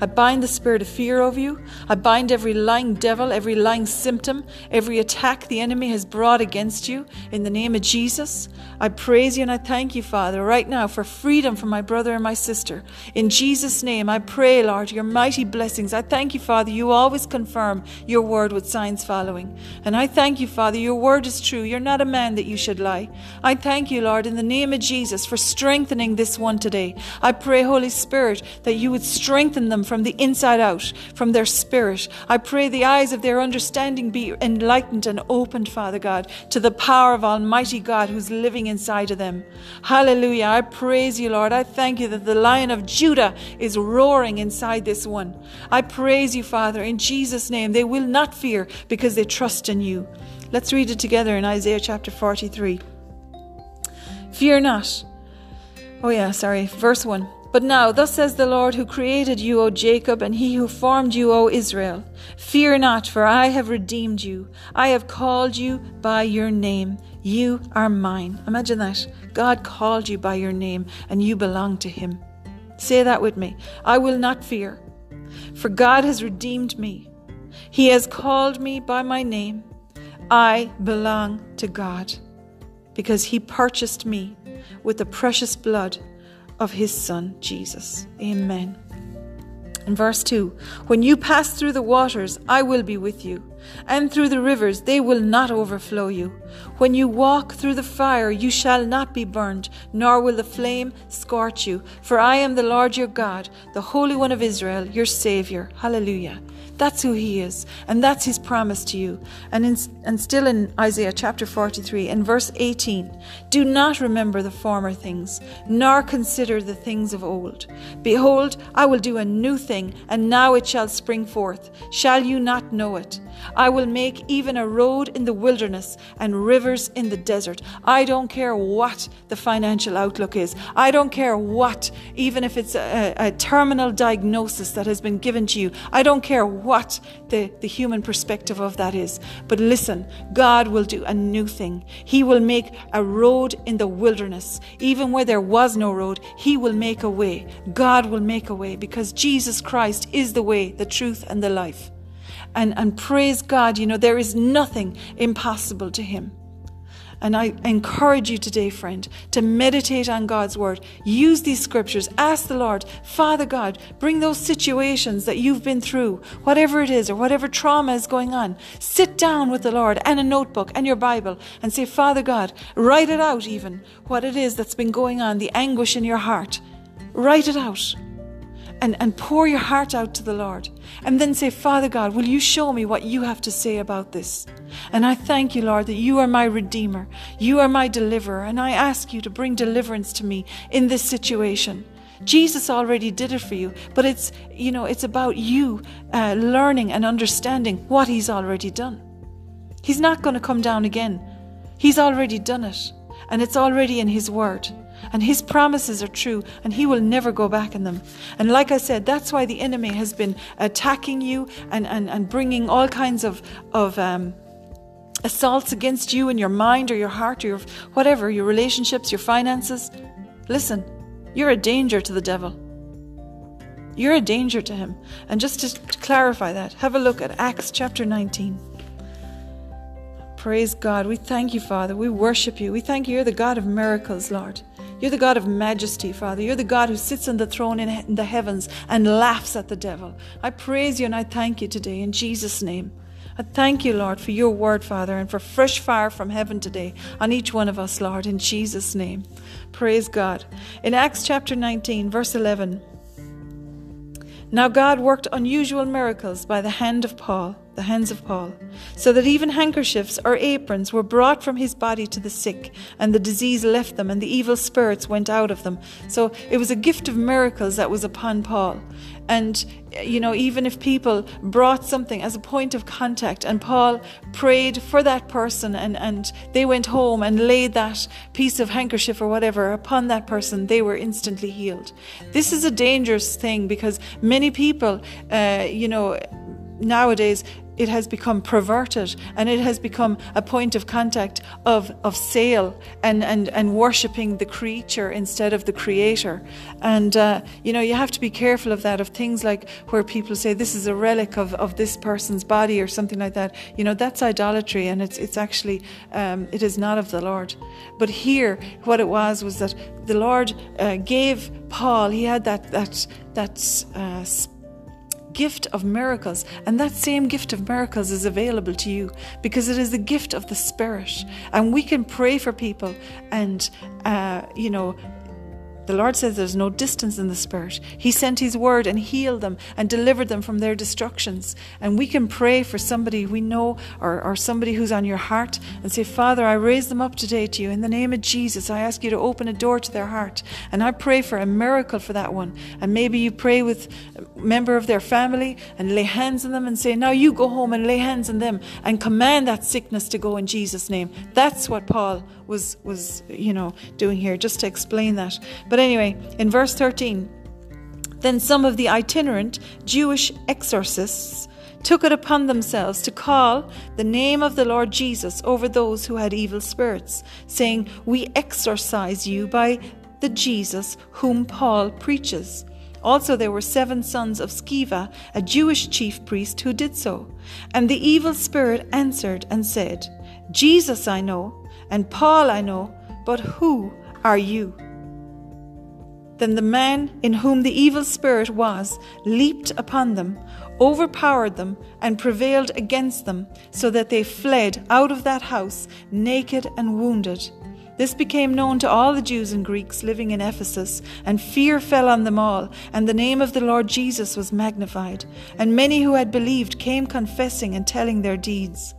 I bind the spirit of fear over you. I bind every lying devil, every lying symptom, every attack the enemy has brought against you in the name of Jesus. I praise you and I thank you, Father, right now for freedom for my brother and my sister. In Jesus' name, I pray, Lord, your mighty blessings. I thank you, Father, you always confirm your word with signs following. And I thank you, Father, your word is true. You're not a man that you should lie. I thank you, Lord, in the name of Jesus, for strengthening this one today. I pray, Holy Spirit, that you would strengthen them from the inside out, from their spirit. I pray the eyes of their understanding be enlightened and opened, Father God, to the power of Almighty God who's living inside of them. Hallelujah. I praise you, Lord. I thank you that the Lion of Judah is roaring inside this one. I praise you, Father, in Jesus' name. They will not fear because they trust in you. Let's read it together in Isaiah chapter 43. Fear not. Oh, yeah, sorry. Verse 1. But now, thus says the Lord who created you, O Jacob, and he who formed you, O Israel Fear not, for I have redeemed you. I have called you by your name. You are mine. Imagine that. God called you by your name, and you belong to him. Say that with me. I will not fear, for God has redeemed me. He has called me by my name. I belong to God, because he purchased me with the precious blood of his Son, Jesus. Amen. In verse 2 When you pass through the waters, I will be with you, and through the rivers, they will not overflow you. When you walk through the fire, you shall not be burned, nor will the flame scorch you. For I am the Lord your God, the Holy One of Israel, your Saviour. Hallelujah. That's who He is, and that's His promise to you. And, in, and still in Isaiah chapter 43, in verse 18 Do not remember the former things, nor consider the things of old. Behold, I will do a new thing, and now it shall spring forth. Shall you not know it? I will make even a road in the wilderness and rivers in the desert. I don't care what the financial outlook is. I don't care what, even if it's a, a terminal diagnosis that has been given to you. I don't care what the, the human perspective of that is. But listen, God will do a new thing. He will make a road in the wilderness. Even where there was no road, He will make a way. God will make a way because Jesus Christ is the way, the truth, and the life and, and praise God. You know, there is nothing impossible to Him. And I encourage you today, friend, to meditate on God's word. Use these scriptures. Ask the Lord, Father God, bring those situations that you've been through, whatever it is, or whatever trauma is going on. Sit down with the Lord and a notebook and your Bible and say, Father God, write it out, even what it is that's been going on, the anguish in your heart. Write it out and, and pour your heart out to the Lord. And then say, Father God, will you show me what you have to say about this? And I thank you, Lord, that you are my Redeemer. You are my deliverer. And I ask you to bring deliverance to me in this situation. Jesus already did it for you, but it's, you know, it's about you uh, learning and understanding what he's already done. He's not going to come down again. He's already done it, and it's already in his word and his promises are true and he will never go back in them. And like I said, that's why the enemy has been attacking you and, and, and bringing all kinds of, of um, assaults against you in your mind or your heart or your, whatever, your relationships, your finances. Listen, you're a danger to the devil. You're a danger to him. And just to, to clarify that, have a look at Acts chapter 19. Praise God. We thank you, Father. We worship you. We thank you. You're the God of miracles, Lord. You're the God of majesty, Father. You're the God who sits on the throne in the heavens and laughs at the devil. I praise you and I thank you today in Jesus' name. I thank you, Lord, for your word, Father, and for fresh fire from heaven today on each one of us, Lord, in Jesus' name. Praise God. In Acts chapter 19, verse 11, now God worked unusual miracles by the hand of Paul the hands of Paul, so that even handkerchiefs or aprons were brought from his body to the sick, and the disease left them, and the evil spirits went out of them. So it was a gift of miracles that was upon Paul. And, you know, even if people brought something as a point of contact and Paul prayed for that person and, and they went home and laid that piece of handkerchief or whatever upon that person, they were instantly healed. This is a dangerous thing because many people, uh, you know, nowadays it has become perverted and it has become a point of contact of, of sale and, and, and worshipping the creature instead of the creator. And, uh, you know, you have to be careful of that, of things like where people say this is a relic of, of this person's body or something like that. You know, that's idolatry and it's, it's actually, um, it is not of the Lord. But here, what it was was that the Lord uh, gave Paul, he had that, that, that uh, gift of miracles. And that same gift of miracles is available to you because it is the gift of the Spirit. And we can pray for people and, uh, you know, the Lord says there's no distance in the Spirit. He sent His word and healed them and delivered them from their destructions. And we can pray for somebody we know or, or somebody who's on your heart and say, Father, I raise them up today to you. In the name of Jesus, I ask you to open a door to their heart. And I pray for a miracle for that one. And maybe you pray with a member of their family and lay hands on them and say, Now you go home and lay hands on them and command that sickness to go in Jesus' name. That's what Paul was was you know doing here just to explain that but anyway in verse 13 then some of the itinerant jewish exorcists took it upon themselves to call the name of the Lord Jesus over those who had evil spirits, saying, We exorcise you by the Jesus whom Paul preaches. Also, there were seven sons of Sceva, a Jewish chief priest, who did so. And the evil spirit answered and said, Jesus I know, and Paul I know, but who are you? Then the man in whom the evil spirit was leaped upon them, overpowered them, and prevailed against them, so that they fled out of that house naked and wounded. This became known to all the Jews and Greeks living in Ephesus, and fear fell on them all, and the name of the Lord Jesus was magnified. And many who had believed came confessing and telling their deeds.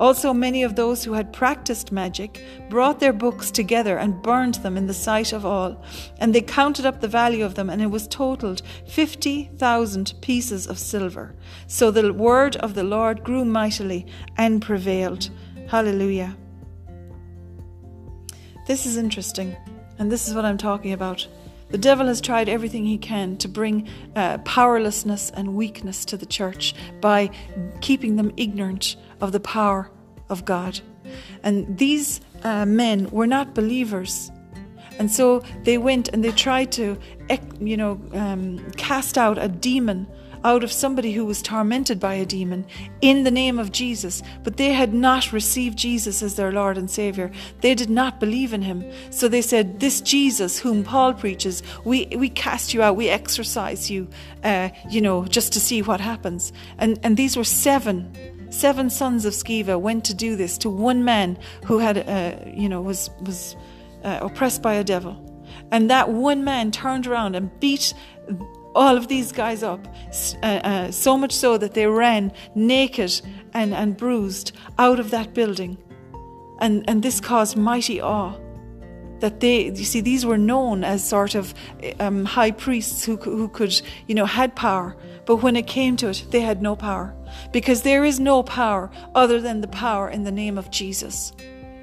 Also, many of those who had practiced magic brought their books together and burned them in the sight of all. And they counted up the value of them, and it was totaled 50,000 pieces of silver. So the word of the Lord grew mightily and prevailed. Hallelujah. This is interesting, and this is what I'm talking about. The devil has tried everything he can to bring uh, powerlessness and weakness to the church by keeping them ignorant of the power of God. And these uh, men were not believers. And so they went and they tried to, you know, um, cast out a demon out of somebody who was tormented by a demon in the name of Jesus, but they had not received Jesus as their Lord and Savior. They did not believe in him. So they said, This Jesus whom Paul preaches, we, we cast you out, we exorcise you, uh, you know, just to see what happens. And, and these were seven. Seven sons of Sceva went to do this to one man who had, uh, you know, was was uh, oppressed by a devil, and that one man turned around and beat all of these guys up, uh, uh, so much so that they ran naked and, and bruised out of that building. And, and this caused mighty awe. That they, you see, these were known as sort of um, high priests who, who could, you know, had power. But when it came to it, they had no power. Because there is no power other than the power in the name of Jesus.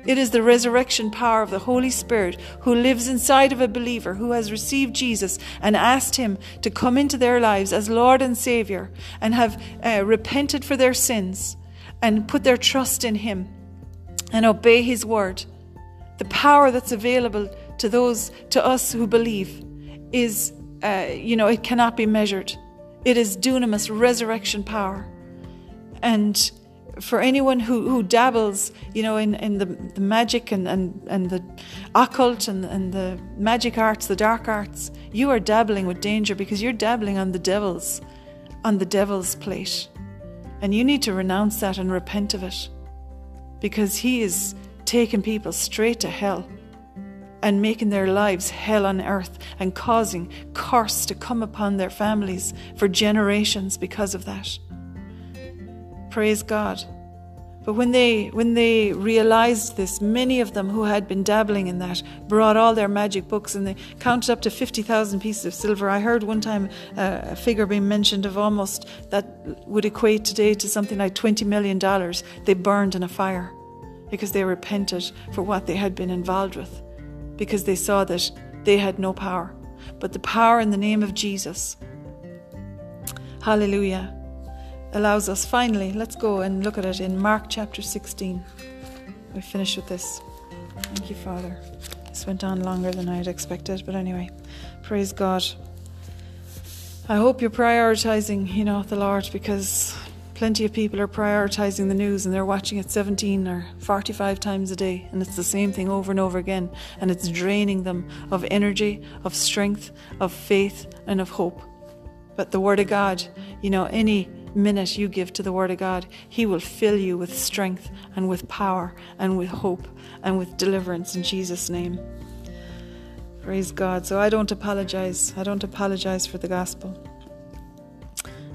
It is the resurrection power of the Holy Spirit who lives inside of a believer who has received Jesus and asked Him to come into their lives as Lord and Savior and have uh, repented for their sins and put their trust in Him and obey His word. The power that's available to those, to us who believe, is, uh, you know, it cannot be measured. It is dunamis, resurrection power. And for anyone who, who dabbles, you know, in, in the, the magic and, and, and the occult and, and the magic arts, the dark arts, you are dabbling with danger because you're dabbling on the devil's, on the devil's plate. And you need to renounce that and repent of it. Because he is taking people straight to hell and making their lives hell on earth and causing curse to come upon their families for generations because of that. Praise God. But when they when they realized this, many of them who had been dabbling in that brought all their magic books and they counted up to fifty thousand pieces of silver. I heard one time uh, a figure being mentioned of almost that would equate today to something like twenty million dollars. They burned in a fire because they repented for what they had been involved with, because they saw that they had no power, but the power in the name of Jesus. Hallelujah allows us finally, let's go and look at it in Mark chapter 16. We finish with this. Thank you, Father. This went on longer than I had expected, but anyway, praise God. I hope you're prioritizing, you know, the Lord because plenty of people are prioritizing the news and they're watching it 17 or 45 times a day and it's the same thing over and over again and it's draining them of energy, of strength, of faith and of hope. But the word of God, you know, any minute you give to the Word of God, He will fill you with strength and with power and with hope and with deliverance in Jesus' name. Praise God. So I don't apologize. I don't apologize for the gospel.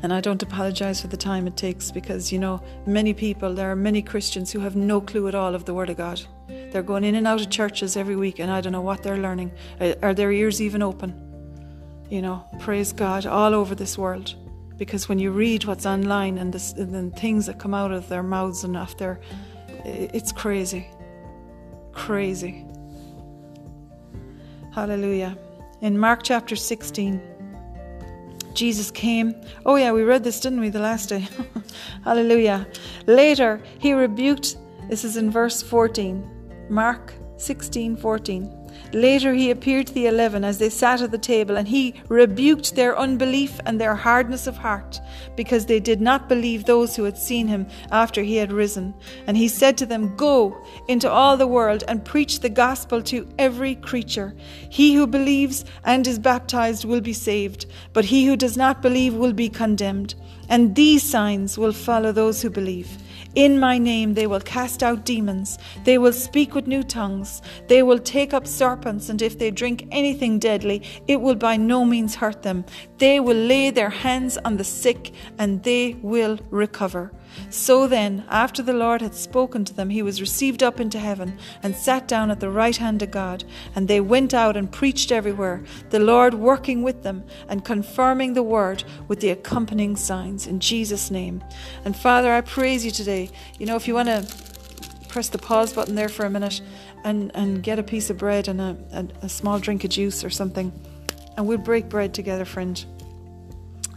And I don't apologize for the time it takes because, you know, many people, there are many Christians who have no clue at all of the Word of God. They're going in and out of churches every week and I don't know what they're learning. Are their ears even open? You know, praise God, all over this world because when you read what's online and the, and the things that come out of their mouths and off their, it's crazy, crazy. Hallelujah. In Mark chapter 16, Jesus came. Oh, yeah, we read this, didn't we, the last day? Hallelujah. Later, he rebuked, this is in verse 14, Mark 16 14. Later he appeared to the eleven as they sat at the table, and he rebuked their unbelief and their hardness of heart, because they did not believe those who had seen him after he had risen. And he said to them, Go into all the world and preach the gospel to every creature. He who believes and is baptized will be saved, but he who does not believe will be condemned. And these signs will follow those who believe. In my name they will cast out demons, they will speak with new tongues, they will take up serpents, and if they drink anything deadly, it will by no means hurt them. They will lay their hands on the sick, and they will recover. So then, after the Lord had spoken to them, he was received up into heaven and sat down at the right hand of God. And they went out and preached everywhere, the Lord working with them and confirming the word with the accompanying signs in Jesus' name. And Father, I praise you today. You know, if you want to press the pause button there for a minute and, and get a piece of bread and a, a, a small drink of juice or something, and we'll break bread together, friend.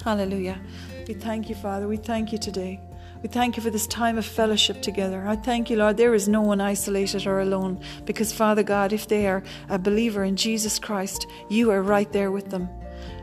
Hallelujah. We thank you, Father. We thank you today. We thank you for this time of fellowship together. I thank you, Lord, there is no one isolated or alone because, Father God, if they are a believer in Jesus Christ, you are right there with them.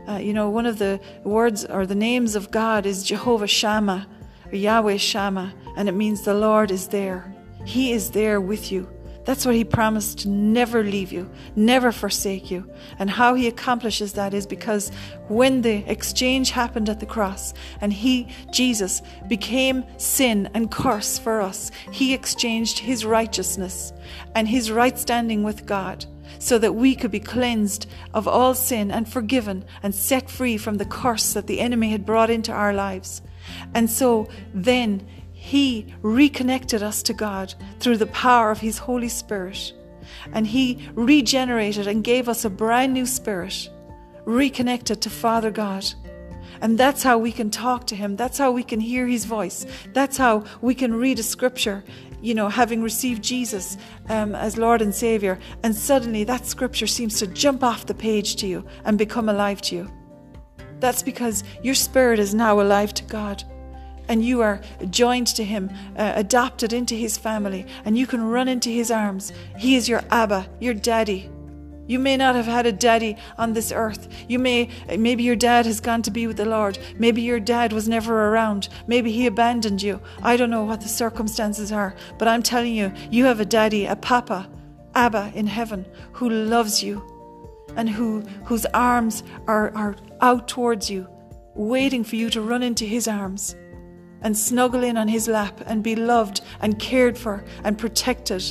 Uh, you know, one of the words or the names of God is Jehovah Shammah or Yahweh Shammah, and it means the Lord is there. He is there with you. That's what he promised to never leave you, never forsake you. And how he accomplishes that is because when the exchange happened at the cross and he, Jesus, became sin and curse for us, he exchanged his righteousness and his right standing with God so that we could be cleansed of all sin and forgiven and set free from the curse that the enemy had brought into our lives. And so then he reconnected us to God through the power of His Holy Spirit. And He regenerated and gave us a brand new spirit, reconnected to Father God. And that's how we can talk to Him. That's how we can hear His voice. That's how we can read a scripture, you know, having received Jesus um, as Lord and Savior. And suddenly that scripture seems to jump off the page to you and become alive to you. That's because your spirit is now alive to God and you are joined to Him, uh, adopted into His family, and you can run into His arms. He is your Abba, your daddy. You may not have had a daddy on this earth. You may, maybe your dad has gone to be with the Lord. Maybe your dad was never around. Maybe he abandoned you. I don't know what the circumstances are, but I'm telling you, you have a daddy, a papa, Abba in heaven, who loves you and who, whose arms are, are out towards you, waiting for you to run into his arms and snuggle in on his lap and be loved and cared for and protected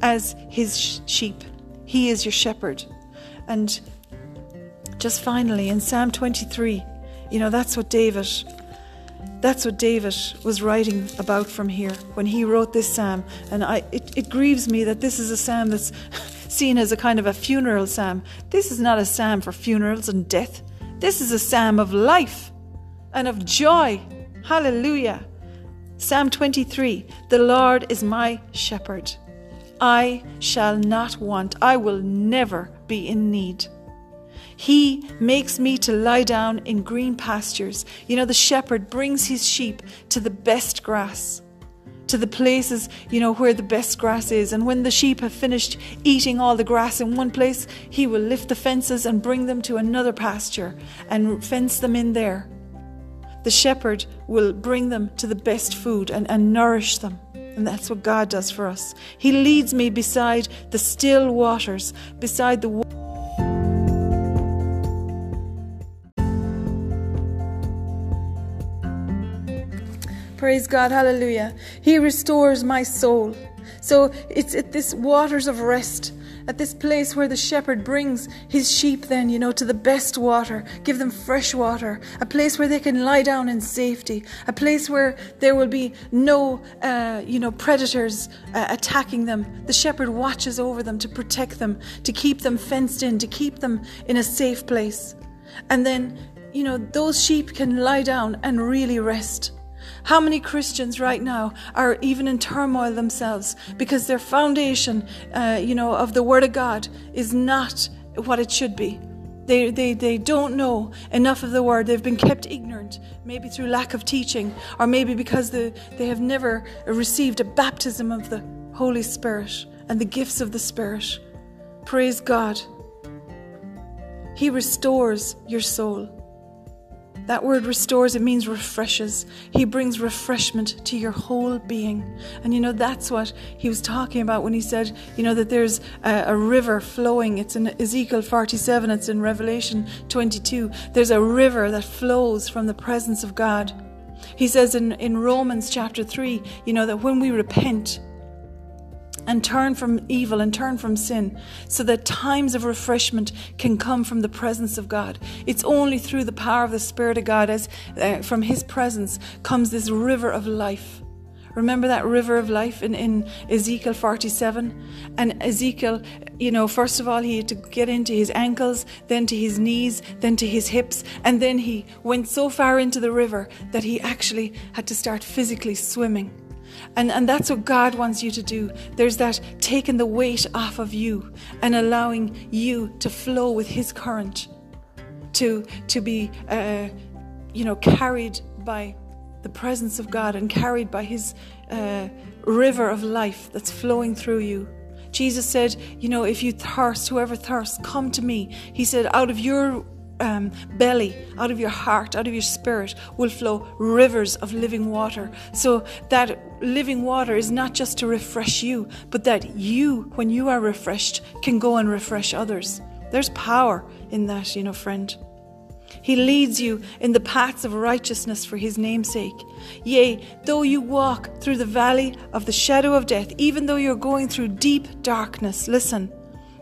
as his sheep. He is your shepherd. And just finally, in Psalm 23, you know, that's what David, That's what David was writing about from here when he wrote this psalm. And I, it, it grieves me that this is a psalm that's seen as a kind of a funeral psalm. This is not a psalm for funerals and death. This is a psalm of life and of joy. Hallelujah. Psalm 23 The Lord is my shepherd. I shall not want. I will never be in need. He makes me to lie down in green pastures. You know, the shepherd brings his sheep to the best grass, to the places, you know, where the best grass is. And when the sheep have finished eating all the grass in one place, he will lift the fences and bring them to another pasture and fence them in there. The shepherd will bring them to the best food and, and nourish them. And that's what God does for us. He leads me beside the still waters, beside the Praise God, hallelujah. He restores my soul. So it's at this waters of rest, at this place where the shepherd brings his sheep, then, you know, to the best water, give them fresh water, a place where they can lie down in safety, a place where there will be no, uh, you know, predators uh, attacking them. The shepherd watches over them to protect them, to keep them fenced in, to keep them in a safe place. And then, you know, those sheep can lie down and really rest. How many Christians right now are even in turmoil themselves because their foundation, uh, you know, of the Word of God is not what it should be. They, they, they don't know enough of the word. They've been kept ignorant, maybe through lack of teaching, or maybe because the, they have never received a baptism of the Holy Spirit and the gifts of the Spirit. Praise God. He restores your soul. That word restores, it means refreshes. He brings refreshment to your whole being. And you know, that's what he was talking about when he said, you know, that there's a, a, river flowing. It's in Ezekiel 47, it's in Revelation 22. There's a river that flows from the presence of God. He says in, in Romans chapter 3, you know, that when we repent, and turn from evil and turn from sin so that times of refreshment can come from the presence of God. It's only through the power of the Spirit of God as uh, from His presence comes this river of life. Remember that river of life in, in Ezekiel 47? And Ezekiel, you know, first of all, he had to get into his ankles, then to his knees, then to his hips, and then he went so far into the river that he actually had to start physically swimming. And, and that's what God wants you to do. There's that taking the weight off of you and allowing you to flow with His current, to, to be, uh, you know, carried by the presence of God and carried by His uh, river of life that's flowing through you. Jesus said, You know, if you thirst, whoever thirsts, come to me. He said, Out of your um, belly, out of your heart, out of your spirit, will flow rivers of living water. So that living water is not just to refresh you, but that you, when you are refreshed, can go and refresh others. There's power in that, you know, friend. He leads you in the paths of righteousness for his name's sake. Yea, though you walk through the valley of the shadow of death, even though you're going through deep darkness, listen,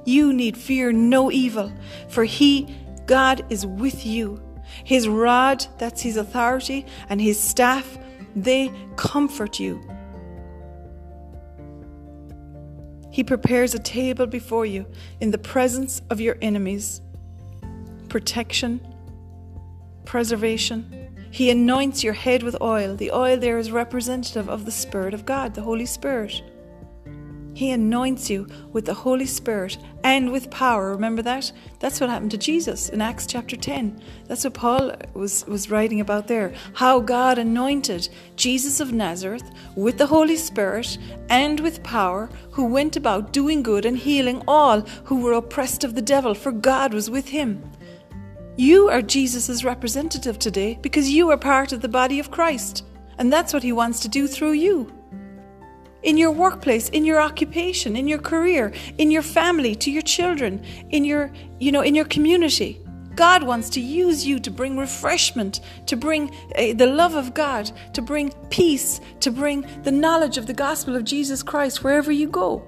you need fear no evil, for he God is with you. His rod, that's his authority, and his staff, they comfort you. He prepares a table before you in the presence of your enemies. Protection, preservation. He anoints your head with oil. The oil there is representative of the Spirit of God, the Holy Spirit. He anoints you with the Holy Spirit and with power. Remember that? That's what happened to Jesus in Acts chapter 10. That's what Paul was, was writing about there. How God anointed Jesus of Nazareth with the Holy Spirit and with power, who went about doing good and healing all who were oppressed of the devil, for God was with him. You are Jesus' representative today because you are part of the body of Christ. And that's what he wants to do through you in your workplace, in your occupation, in your career, in your family, to your children, in your, you know, in your community. God wants to use you to bring refreshment, to bring uh, the love of God, to bring peace, to bring the knowledge of the gospel of Jesus Christ wherever you go.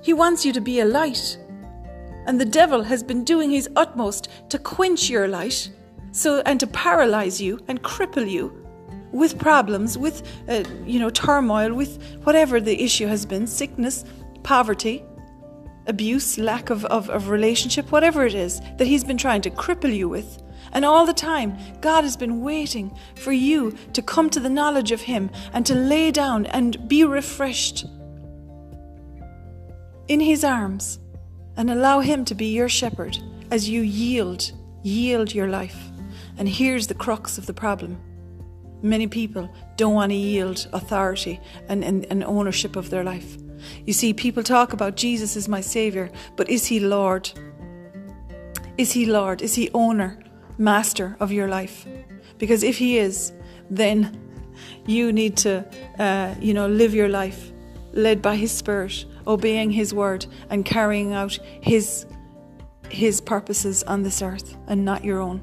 He wants you to be a light. And the devil has been doing his utmost to quench your light so and to paralyze you and cripple you with problems, with uh, you know turmoil, with whatever the issue has been, sickness, poverty, abuse, lack of, of, of relationship, whatever it is that He's been trying to cripple you with. And all the time, God has been waiting for you to come to the knowledge of Him and to lay down and be refreshed in His arms and allow Him to be your shepherd as you yield, yield your life. And here's the crux of the problem many people don't want to yield authority and, and, and ownership of their life. You see, people talk about Jesus as my Saviour, but is He Lord? Is He Lord? Is He owner, master of your life? Because if He is, then you need to, uh, you know, live your life led by His Spirit, obeying His word, and carrying out His His purposes on this earth, and not your own.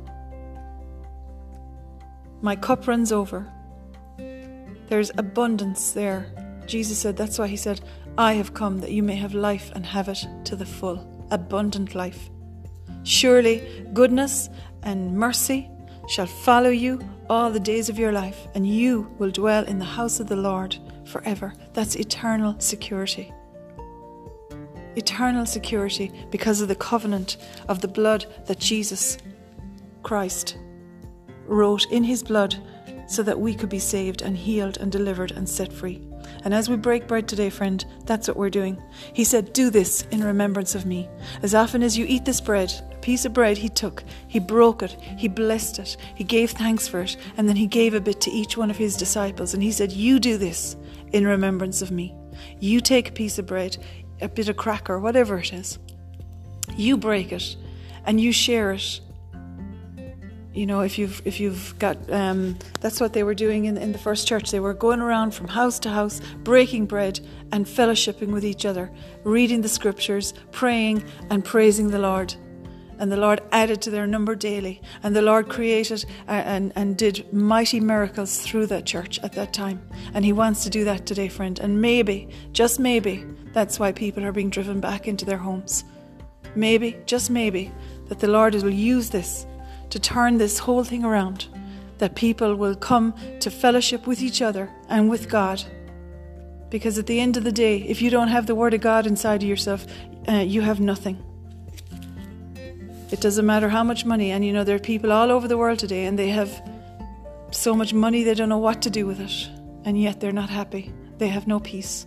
My cup runs over. There's abundance there. Jesus said, that's why He said, I have come that you may have life and have it to the full, abundant life. Surely goodness and mercy shall follow you all the days of your life, and you will dwell in the house of the Lord forever. That's eternal security. Eternal security because of the covenant of the blood that Jesus Christ wrote in his blood so that we could be saved and healed and delivered and set free. And as we break bread today, friend, that's what we're doing. He said, Do this in remembrance of me. As often as you eat this bread, a piece of bread he took, he broke it, he blessed it, he gave thanks for it, and then he gave a bit to each one of his disciples. And he said, You do this in remembrance of me. You take a piece of bread, a bit of cracker, whatever it is. You break it and you share it you know if you've if you've got um, that's what they were doing in, in the first church. They were going around from house to house breaking bread and fellowshipping with each other reading the scriptures praying and praising the lord. And the lord added to their number daily. And the lord created uh, and, and did mighty miracles through that church at that time. And he wants to do that today friend. And maybe just maybe that's why people are being driven back into their homes. Maybe just maybe that the lord will use this to turn this whole thing around, that people will come to fellowship with each other and with God. Because at the end of the day, if you don't have the Word of God inside of yourself, uh, you have nothing. It doesn't matter how much money, and you know, there are people all over the world today, and they have so much money they don't know what to do with it, and yet they're not happy. They have no peace.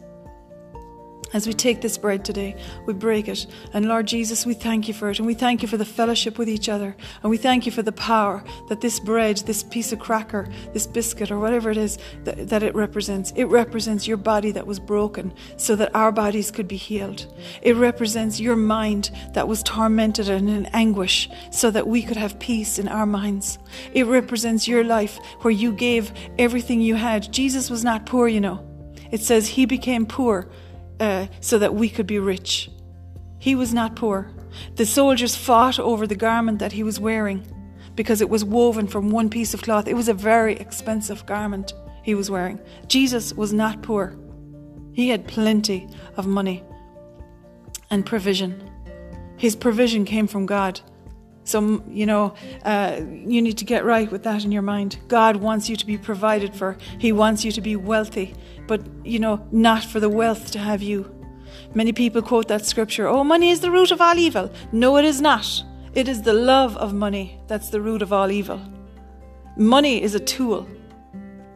As we take this bread today, we break it. And Lord Jesus, we thank you for it. And we thank you for the fellowship with each other. And we thank you for the power that this bread, this piece of cracker, this biscuit, or whatever it is that, that, it represents, it represents your body that was broken so that our bodies could be healed. It represents your mind that was tormented and in anguish so that we could have peace in our minds. It represents your life where you gave everything you had. Jesus was not poor, you know. It says he became poor uh, so that we could be rich. He was not poor. The soldiers fought over the garment that he was wearing because it was woven from one piece of cloth. It was a very expensive garment he was wearing. Jesus was not poor. He had plenty of money and provision. His provision came from God. So, you know, uh, you need to get right with that in your mind. God wants you to be provided for, He wants you to be wealthy, but, you know, not for the wealth to have you. Many people quote that scripture oh, money is the root of all evil. No, it is not. It is the love of money that's the root of all evil. Money is a tool,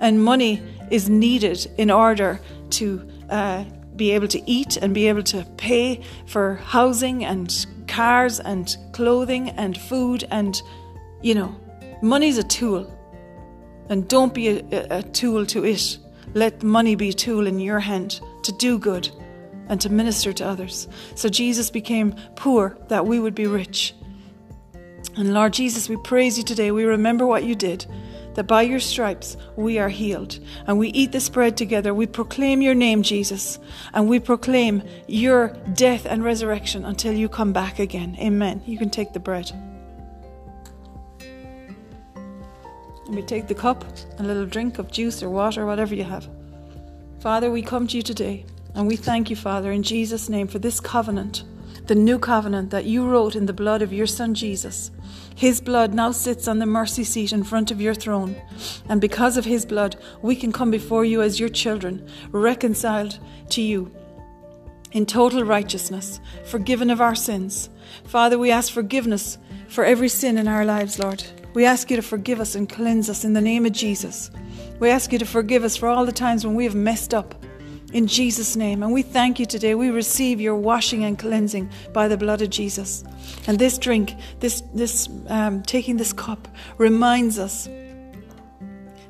and money is needed in order to uh, be able to eat and be able to pay for housing and cars and clothing and food and, you know, money's a tool. And don't be a, a, tool to it. Let money be a tool in your hand to do good and to minister to others. So Jesus became poor that we would be rich. And Lord Jesus, we praise you today. We remember what you did that by your stripes we are healed. And we eat this bread together. We proclaim your name, Jesus, and we proclaim your death and resurrection until you come back again. Amen. You can take the bread. And we take the cup, a little drink of juice or water, whatever you have. Father, we come to you today and we thank you, Father, in Jesus' name for this covenant the new covenant that you wrote in the blood of your Son Jesus. His blood now sits on the mercy seat in front of your throne. And because of His blood, we can come before you as your children, reconciled to you in total righteousness, forgiven of our sins. Father, we ask forgiveness for every sin in our lives, Lord. We ask you to forgive us and cleanse us in the name of Jesus. We ask you to forgive us for all the times when we have messed up in Jesus' name. And we thank you today. We receive your washing and cleansing by the blood of Jesus. And this drink, this, this um, taking this cup, reminds us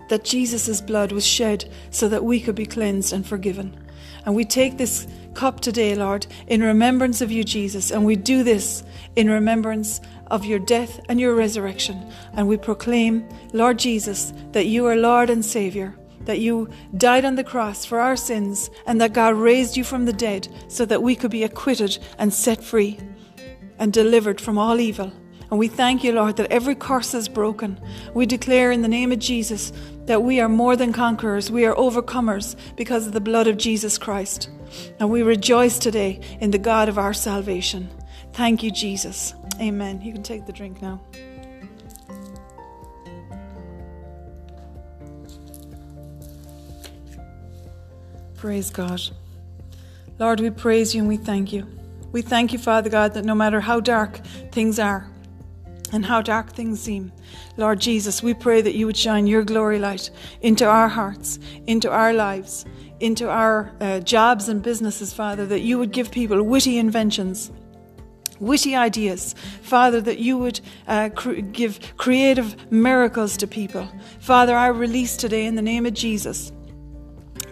that Jesus' blood was shed so that we could be cleansed and forgiven. And we take this cup today, Lord, in remembrance of you, Jesus. And we do this in remembrance of your death and your resurrection. And we proclaim, Lord Jesus, that you are Lord and Savior that you died on the cross for our sins and that God raised you from the dead so that we could be acquitted and set free and delivered from all evil. And we thank you, Lord, that every curse is broken. We declare in the name of Jesus that we are more than conquerors, we are overcomers because of the blood of Jesus Christ. And we rejoice today in the God of our salvation. Thank you, Jesus. Amen. You can take the drink now. Praise God. Lord, we praise you and we thank you. We thank you, Father God, that no matter how dark things are and how dark things seem, Lord Jesus, we pray that you would shine your glory light into our hearts, into our lives, into our uh, jobs and businesses, Father, that you would give people witty inventions witty ideas. Father, that you would uh, cr- give creative miracles to people. Father, I release today in the name of Jesus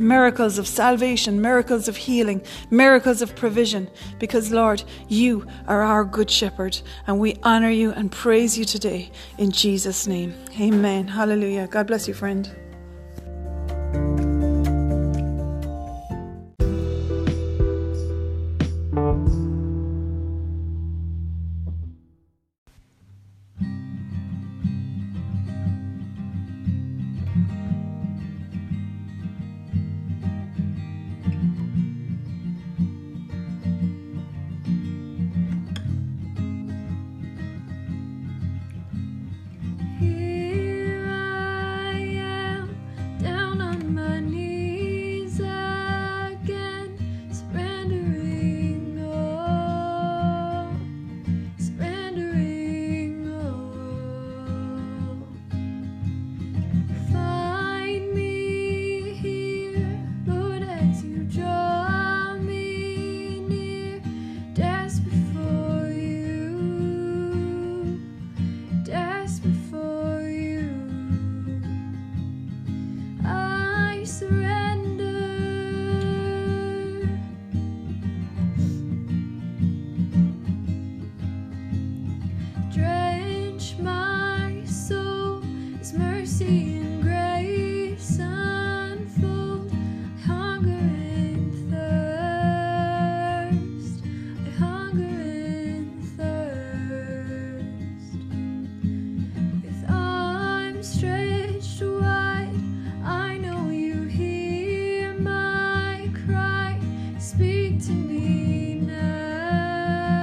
miracles of salvation, miracles of healing, miracles of provision, because, Lord, you are our good shepherd, and we honor you and praise you today in Jesus' name. Amen. Hallelujah. God bless you, friend. Lord, have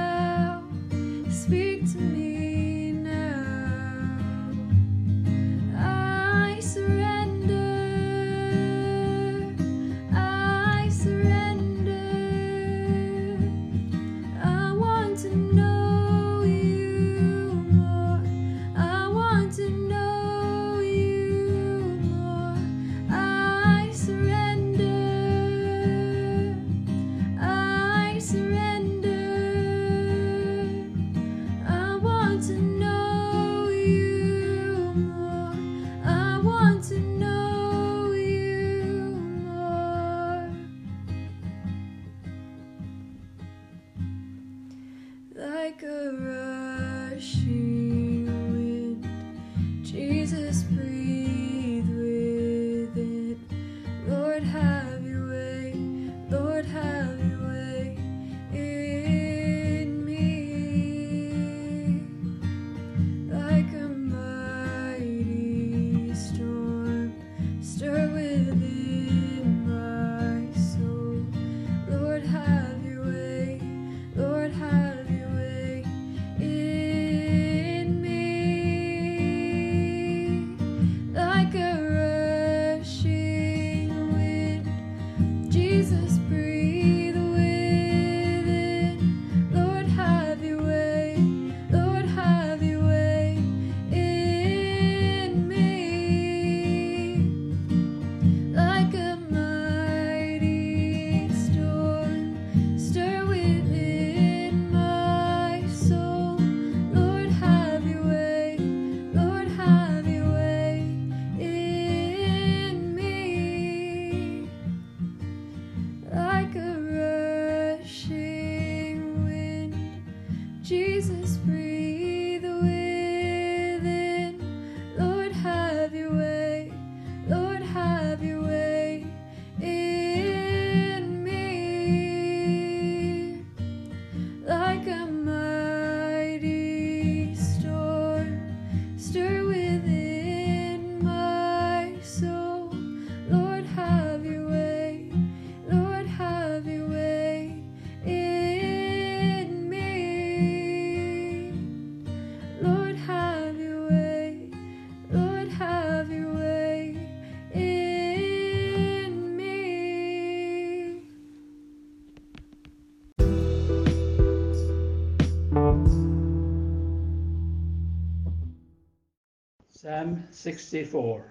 64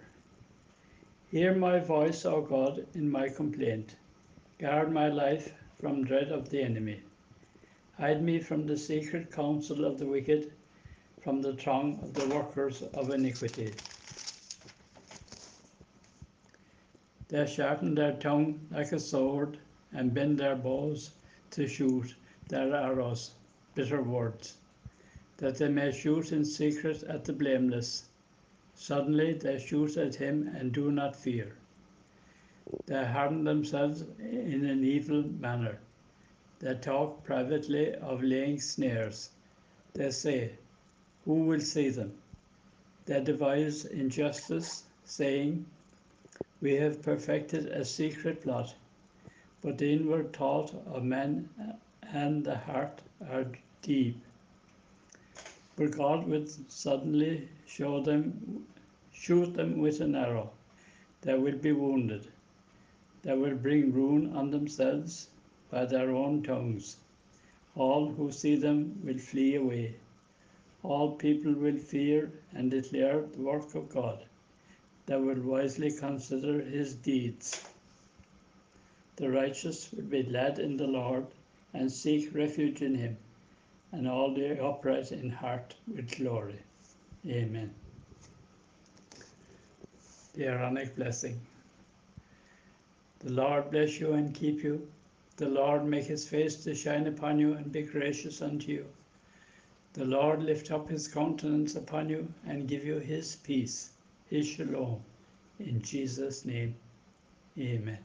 Hear my voice, O God, in my complaint. Guard my life from dread of the enemy. Hide me from the secret counsel of the wicked, from the tongue of the workers of iniquity. They sharpen their tongue like a sword and bend their bows to shoot their arrows, bitter words, that they may shoot in secret at the blameless Suddenly they shoot at him and do not fear. They harden themselves in an evil manner. They talk privately of laying snares. They say, Who will see them? They devise injustice, saying, We have perfected a secret plot, but the inward thought of man and the heart are deep. But God would suddenly show them, shoot them with an arrow. They will be wounded. They will bring ruin on themselves by their own tongues. All who see them will flee away. All people will fear and declare the work of God. They will wisely consider his deeds. The righteous will be led in the Lord and seek refuge in him and all the upright in heart with glory. Amen. The Aaronic blessing. The Lord bless you and keep you. The Lord make his face to shine upon you and be gracious unto you. The Lord lift up his countenance upon you and give you his peace, his shalom. In Jesus' name, amen.